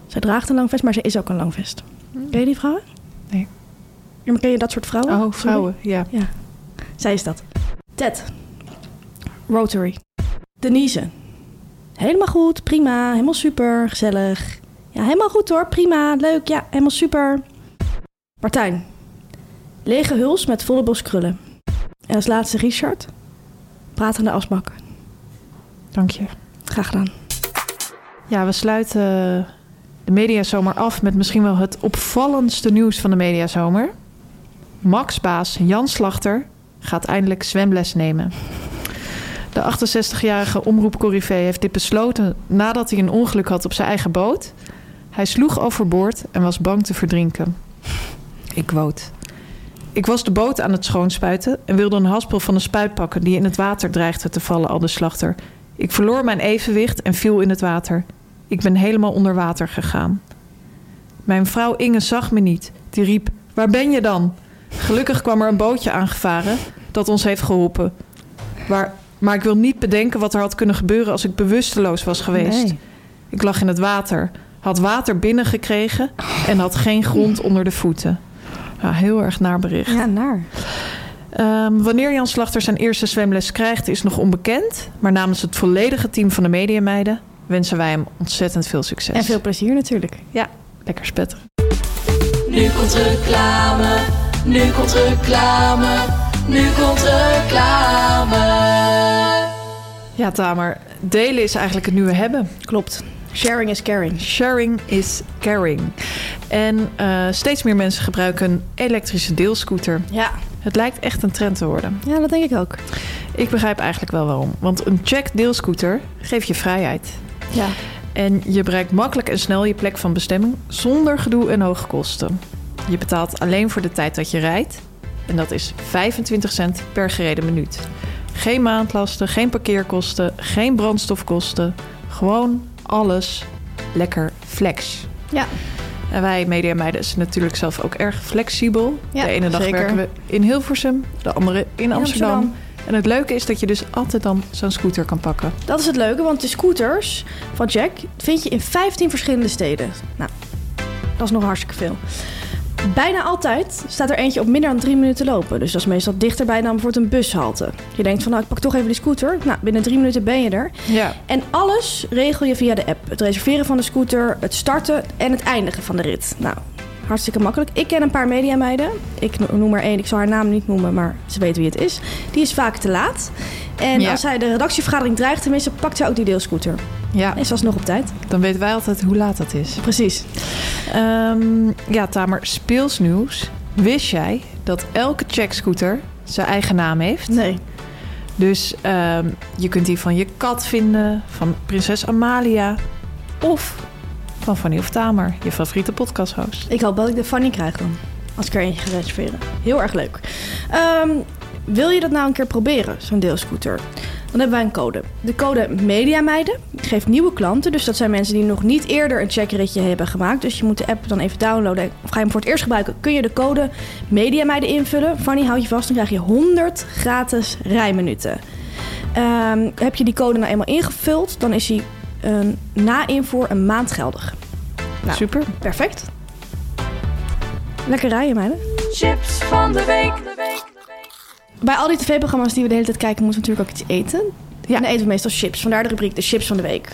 Zij draagt een langvest, maar ze is ook een langvest. Ken je die vrouwen? Nee. Maar ken je dat soort vrouwen? Oh, vrouwen, ja. Ja. Zij is dat. Ted. Rotary. Denise. Helemaal goed, prima, helemaal super, gezellig. Ja, helemaal goed hoor, prima, leuk, ja, helemaal super. Martijn. Lege huls met volle bos krullen. En als laatste Richard. Pratende asbak. Dank je. Graag gedaan. Ja, we sluiten de mediazomer af met misschien wel het opvallendste nieuws van de mediazomer. Max-baas Jan Slachter gaat eindelijk zwemles nemen. De 68-jarige omroepcorrivee heeft dit besloten nadat hij een ongeluk had op zijn eigen boot. Hij sloeg overboord en was bang te verdrinken. Ik quote. Ik was de boot aan het schoonspuiten en wilde een haspel van een spuit pakken die in het water dreigde te vallen, al de slachter. Ik verloor mijn evenwicht en viel in het water. Ik ben helemaal onder water gegaan. Mijn vrouw Inge zag me niet. Die riep: Waar ben je dan? Gelukkig kwam er een bootje aangevaren dat ons heeft geholpen. Maar, maar ik wil niet bedenken wat er had kunnen gebeuren als ik bewusteloos was geweest. Nee. Ik lag in het water, had water binnengekregen en had geen grond onder de voeten. Ja, heel erg naar bericht. Ja, naar. Ehm, wanneer Jan Slachter zijn eerste zwemles krijgt is nog onbekend. Maar namens het volledige team van de Mediameiden wensen wij hem ontzettend veel succes. En veel plezier natuurlijk. Ja, lekker spetteren. Nu komt reclame, nu komt reclame, nu komt reclame. Ja, Tamer, delen is eigenlijk het nieuwe hebben. Klopt. Sharing is caring. Sharing is caring. En eh, steeds meer mensen gebruiken een elektrische deelscooter. Ja. Het lijkt echt een trend te worden. ja, dat denk ik ook. Ik begrijp eigenlijk wel waarom. Want een check deelscooter geeft je vrijheid. Ja. En je bereikt makkelijk en snel je plek van bestemming zonder gedoe en hoge kosten. Je betaalt alleen voor de tijd dat je rijdt. En dat is 25 cent per gereden minuut. Geen maandlasten, geen parkeerkosten, geen brandstofkosten. Gewoon alles lekker flex. Ja. En wij mediameiden zijn natuurlijk zelf ook erg flexibel. Ja, de ene dag zeker. werken we in Hilversum, de andere in Amsterdam. Amsterdam. En het leuke is dat je dus altijd dan zo'n scooter kan pakken. Dat is het leuke, want de scooters van Jack vind je in 15 verschillende steden. Nou, dat is nog hartstikke veel. Bijna altijd staat er eentje op minder dan drie minuten lopen. Dus dat is meestal dichterbij dan bijvoorbeeld een bushalte. Je denkt van, nou, ik pak toch even die scooter. Nou, binnen drie minuten ben je er. Ja. En alles regel je via de app. Het reserveren van de scooter, het starten en het eindigen van de rit. Nou, hartstikke makkelijk. Ik ken een paar mediameiden. Ik no- noem er één, ik zal haar naam niet noemen, maar ze weten wie het is. Die is vaak te laat. En Ja. als zij de redactievergadering dreigt te missen, pakt zij ook die deelscooter. Ja, En ze was nog op tijd. dan weten wij altijd hoe laat dat is. Precies. Ehm, ja, Tamer, speelsnieuws. Wist jij dat elke checkscooter zijn eigen naam heeft? Nee. Dus ehm, je kunt die van je kat vinden, van prinses Amalia of van Fanny of Tamer, je favoriete podcasthost. Ik hoop dat ik de Fanny krijg dan. Als ik er eentje ga reserveren. Heel erg leuk. Ehm, wil je dat nou een keer proberen, zo'n deelscooter? Dan hebben wij een code. De code Mediameiden geeft nieuwe klanten. Dus dat zijn mensen die nog niet eerder een checkritje hebben gemaakt. Dus je moet de app dan even downloaden. Of ga je hem voor het eerst gebruiken, kun je de code Mediameiden invullen. Fanny, houd je vast, dan krijg je 100 gratis rijminuten. Ehm, heb je die code nou eenmaal ingevuld, dan is hij eh, na invoer een maand geldig. Nou, Super. Perfect. Lekker rijden, meiden. Chips van de week. Bij al die tv-programma's die we de hele tijd kijken, moeten we natuurlijk ook iets eten. Ja. En dan eten we meestal chips. Vandaar de rubriek de chips van de week.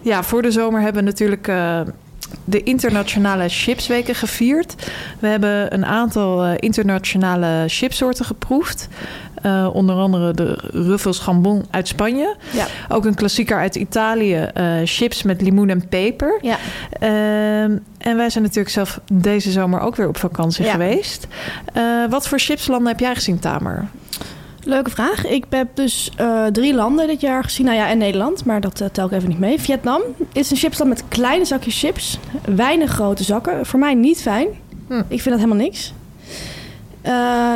Ja, voor de zomer hebben we natuurlijk eh, de internationale chipsweken gevierd. We hebben een aantal eh, internationale chipsoorten geproefd. Eh, onder andere de Ruffles Gambon uit Spanje. Ja. Ook een klassieker uit Italië, eh, chips met limoen en peper. Ja. Ehm, en wij zijn natuurlijk zelf deze zomer ook weer op vakantie Ja. geweest. Eh, wat voor chipslanden heb jij gezien, Tamer? Leuke vraag. Ik heb dus drie landen dit jaar gezien. Nou ja, en Nederland, maar dat tel ik even niet mee. Vietnam is een chipsland met kleine zakjes chips. Weinig grote zakken. Voor mij niet fijn. Hm. Ik vind dat helemaal niks. Eh,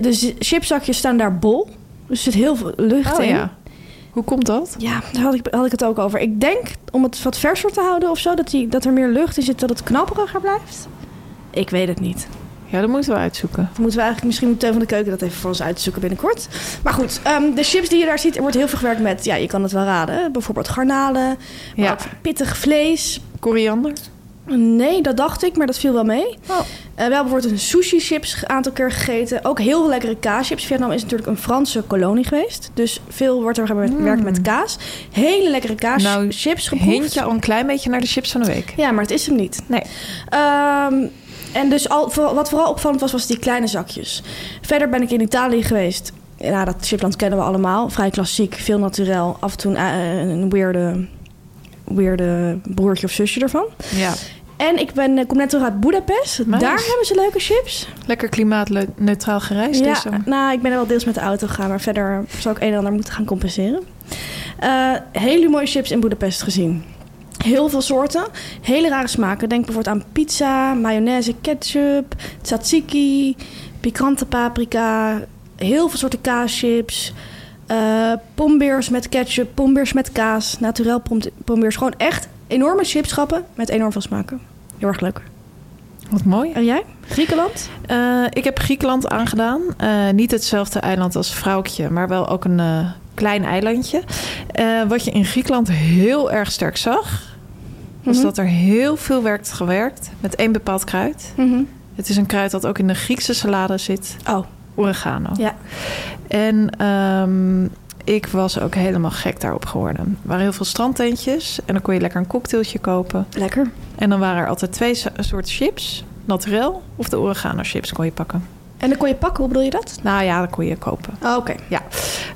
de chipszakjes staan daar bol. Dus er zit heel veel lucht in. Oh ja. Hoe komt dat? Ja, daar had ik, had ik het ook over. Ik denk om het wat verser te houden of zo, dat, die, dat er meer lucht in zit, dat het knapperiger blijft. Ik weet het niet. Ja, dat moeten we uitzoeken. Moeten we eigenlijk misschien moet Teun van de Keuken dat even voor ons uitzoeken binnenkort. Maar goed, ehm, de chips die je daar ziet, er wordt heel veel gewerkt met, ja, je kan het wel raden. Bijvoorbeeld garnalen, maar Ja. ook pittig vlees. Koriander? Nee, dat dacht ik, maar dat viel wel mee. Oh. Eh, we hebben bijvoorbeeld een sushi chips een aantal keer gegeten. Ook heel lekkere kaaschips. Vietnam is natuurlijk een Franse kolonie geweest. Dus veel wordt er gewerkt met kaas. Hele lekkere kaaschips geproefd. Hint je al een klein beetje naar de chips van de week? Ja, maar het is hem niet. Nee. Ehm, en dus al, wat vooral opvallend was, was die kleine zakjes. Verder ben ik in Italië geweest. Ja, dat chipland kennen we allemaal. Vrij klassiek, veel naturel. Af en toe een, eh, een weirde, weirde broertje of zusje ervan. Ja. En ik ben, eh, kom net terug uit Budapest. Nice. Daar hebben ze leuke chips. Lekker klimaatneutraal gereisd. ja, nou, ik ben er wel deels met de auto gegaan, maar verder zal ik een en ander moeten gaan compenseren. Eh, hele mooie chips in Budapest gezien. Heel veel soorten, hele rare smaken. Denk bijvoorbeeld aan pizza, mayonaise, ketchup, tzatziki, pikante paprika, heel veel soorten kaaschips, eh pombeers met ketchup, pombeers met kaas, naturel pom- pombeers. Gewoon echt enorme chipschappen met enorm veel smaken. Heel erg leuk. Wat mooi. En jij? Griekenland? Eh, ik heb Griekenland aangedaan. Eh, niet hetzelfde eiland als Vrouwtje, maar wel ook een eh, klein eilandje. Wat je in Griekenland heel erg sterk zag, was Mhm. dat er heel veel werd gewerkt met één bepaald kruid. Mhm. Het is een kruid dat ook in de Griekse salade zit, Oh, oregano. ja. En ehm, ik was ook helemaal gek daarop geworden. Er waren heel veel strandtentjes en dan kon je lekker een cocktailtje kopen. Lekker. En dan waren er altijd twee so- soorten chips. Naturel of de oregano chips kon je pakken. En dan kon je pakken, hoe bedoel je dat? Nou ja, dat kon je kopen. Oh, oké. Ja.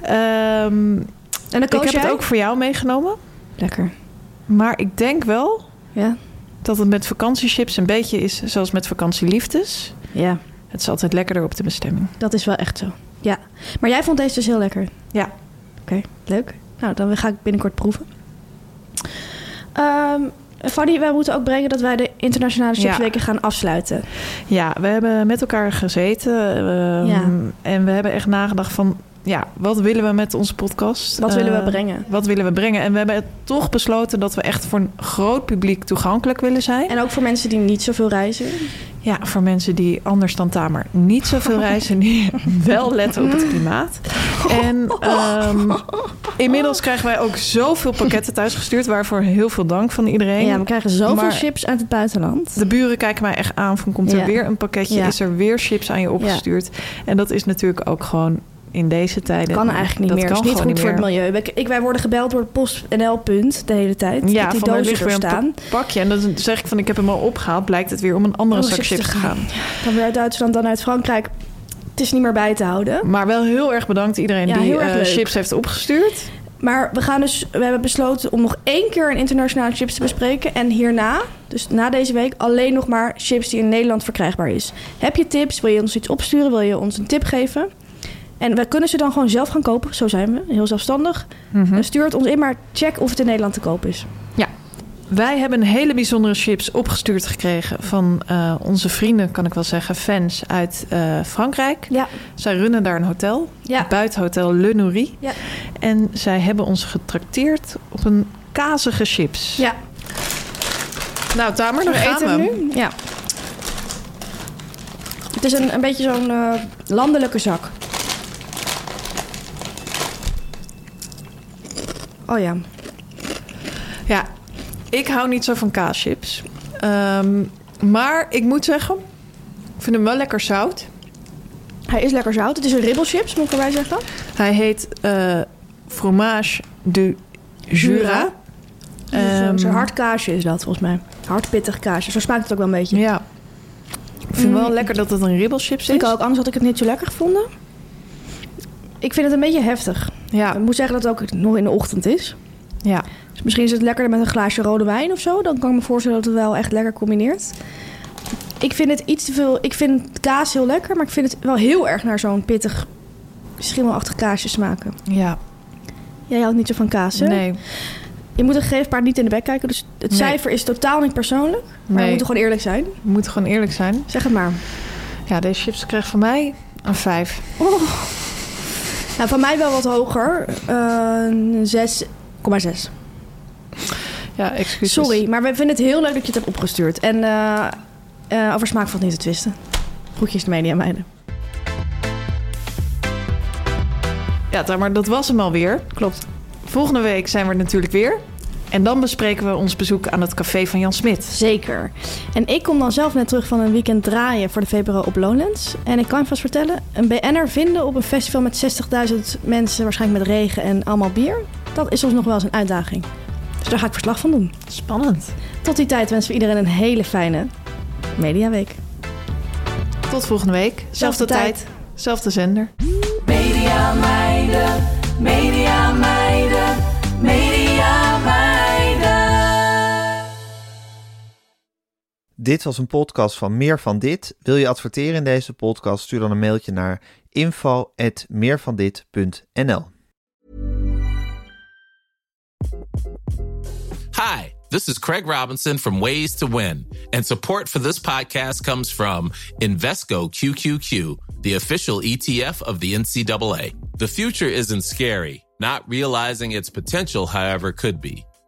Ehm, En dan ik heb jij? het ook voor jou meegenomen. Lekker. Maar ik denk wel Ja. dat het met vakantiechips een beetje is zoals met vakantieliefdes. Ja, Het is altijd lekkerder op de bestemming. dat is wel echt zo. Ja. Maar jij vond deze dus heel lekker. Ja. Leuk. Nou, dan ga ik binnenkort proeven. Ehm Fanny, wij moeten ook brengen dat wij de internationale Ja. chipsweken gaan afsluiten. Ja, we hebben met elkaar gezeten. ehm, Ja. En we hebben echt nagedacht van... Ja, wat willen we met onze podcast? Wat willen we Eh, brengen? Wat willen we brengen? En we hebben toch besloten dat we echt voor een groot publiek toegankelijk willen zijn. En ook voor mensen die niet zoveel reizen. Ja, voor mensen die anders dan Tamer niet zoveel reizen, die wel letten op het klimaat. En ehm, inmiddels krijgen wij ook zoveel pakketten thuisgestuurd, waarvoor heel veel dank van iedereen. Ja, we krijgen zoveel Maar- chips uit het buitenland. De buren kijken mij echt aan van komt er Ja. weer een pakketje, Ja. is er weer chips aan je opgestuurd. En dat is natuurlijk ook gewoon in deze tijden. kan eigenlijk niet meer. Dat is niet goed voor het milieu. Ik, wij worden gebeld door PostNL punt de hele tijd. Ja, die van dozen er staan. pa- pakje. En dan zeg ik van ik heb hem al opgehaald. Blijkt het weer om een andere Oh, zak chips te gaan. Dan weer uit Duitsland, dan uit Frankrijk. Het is niet meer bij te houden. Maar wel heel erg bedankt iedereen Ja, die heel erg leuk. chips heeft opgestuurd. Maar we, gaan dus, we hebben besloten om nog één keer een internationale chips te bespreken. En hierna, dus na deze week, alleen nog maar chips die in Nederland verkrijgbaar is. Heb je tips? Wil je ons iets opsturen? Wil je ons een tip geven? En we kunnen ze dan gewoon zelf gaan kopen. Zo zijn we, heel zelfstandig. Mhm. Stuur het ons in, maar check of het in Nederland te koop is. Wij hebben hele bijzondere chips opgestuurd gekregen van eh, onze vrienden, kan ik wel zeggen, fans uit eh, Frankrijk. Ja, Zij runnen daar een hotel, ja. buitenhotel Le Nourie. Ja. En zij hebben ons getrakteerd op een kazige chips. ja. Nou, Tamer, gaan eten we. nu. Ja. Het is een, een beetje zo'n eh, landelijke zak. Oh ja. Ja, ik hou niet zo van kaaschips. Ehm, maar ik moet zeggen, ik vind hem wel lekker zout. Hij is lekker zout. Het is een ribbelchips, moet ik erbij zeggen. Hij heet eh, Fromage de Jura. Zo'n Ehm, hard kaasje is dat, volgens mij. Hard pittig kaasje. Zo smaakt het ook wel een beetje. Ja. Ik vind Mm. wel lekker dat het een ribbelchips is. Ik ook, anders had ik het niet zo lekker gevonden. Ik vind het een beetje heftig. Ja, Ik moet zeggen dat het ook nog in de ochtend is. ja. Dus misschien is het lekkerder met een glaasje rode wijn of zo. Dan kan ik me voorstellen dat het wel echt lekker combineert. Ik vind het iets te veel... Ik vind kaas heel lekker, maar ik vind het wel heel erg naar zo'n pittig, schimmelachtig kaasje smaken. ja. Jij houdt niet zo van kaas, hè? Nee, Je moet een gegeven paard niet in de bek kijken. Dus het Nee. cijfer is totaal niet persoonlijk. Maar we moeten gewoon eerlijk zijn. we moeten gewoon eerlijk zijn. Zeg het maar. Ja, deze chips krijgt van mij een 5. Nou, van mij wel wat hoger. Uh, 6,6. Ja, excuses. Sorry, maar we vinden het heel leuk dat je het hebt opgestuurd. En eh, over smaak valt niet te twisten. Groetjes de media meiden. Ja, maar dat was hem alweer. Klopt. Volgende week zijn we er natuurlijk weer. En dan bespreken we ons bezoek aan het café van Jan Smit. Zeker. En ik kom dan zelf net terug van een weekend draaien voor de VPRO op Lowlands. En ik kan je vast vertellen, een BN'er vinden op een festival met 60.000 mensen, waarschijnlijk met regen en allemaal bier, dat is soms nog wel eens een uitdaging. Dus daar ga ik verslag van doen. Spannend. Tot die tijd wensen we iedereen een hele fijne Mediaweek. Tot volgende week. Zelfde tijd. tijd, zelfde zender. Media meiden, media meiden, Dit was een podcast van Meer van Dit. Wil je adverteren in deze podcast? Stuur dan een mailtje naar info@meervandit.nl. Hi, this is Craig Robinson from Ways to Win, and support for this podcast comes from Invesco QQQ, the official ETF of the NCAA. The future isn't scary. Not realizing its potential, however, could be.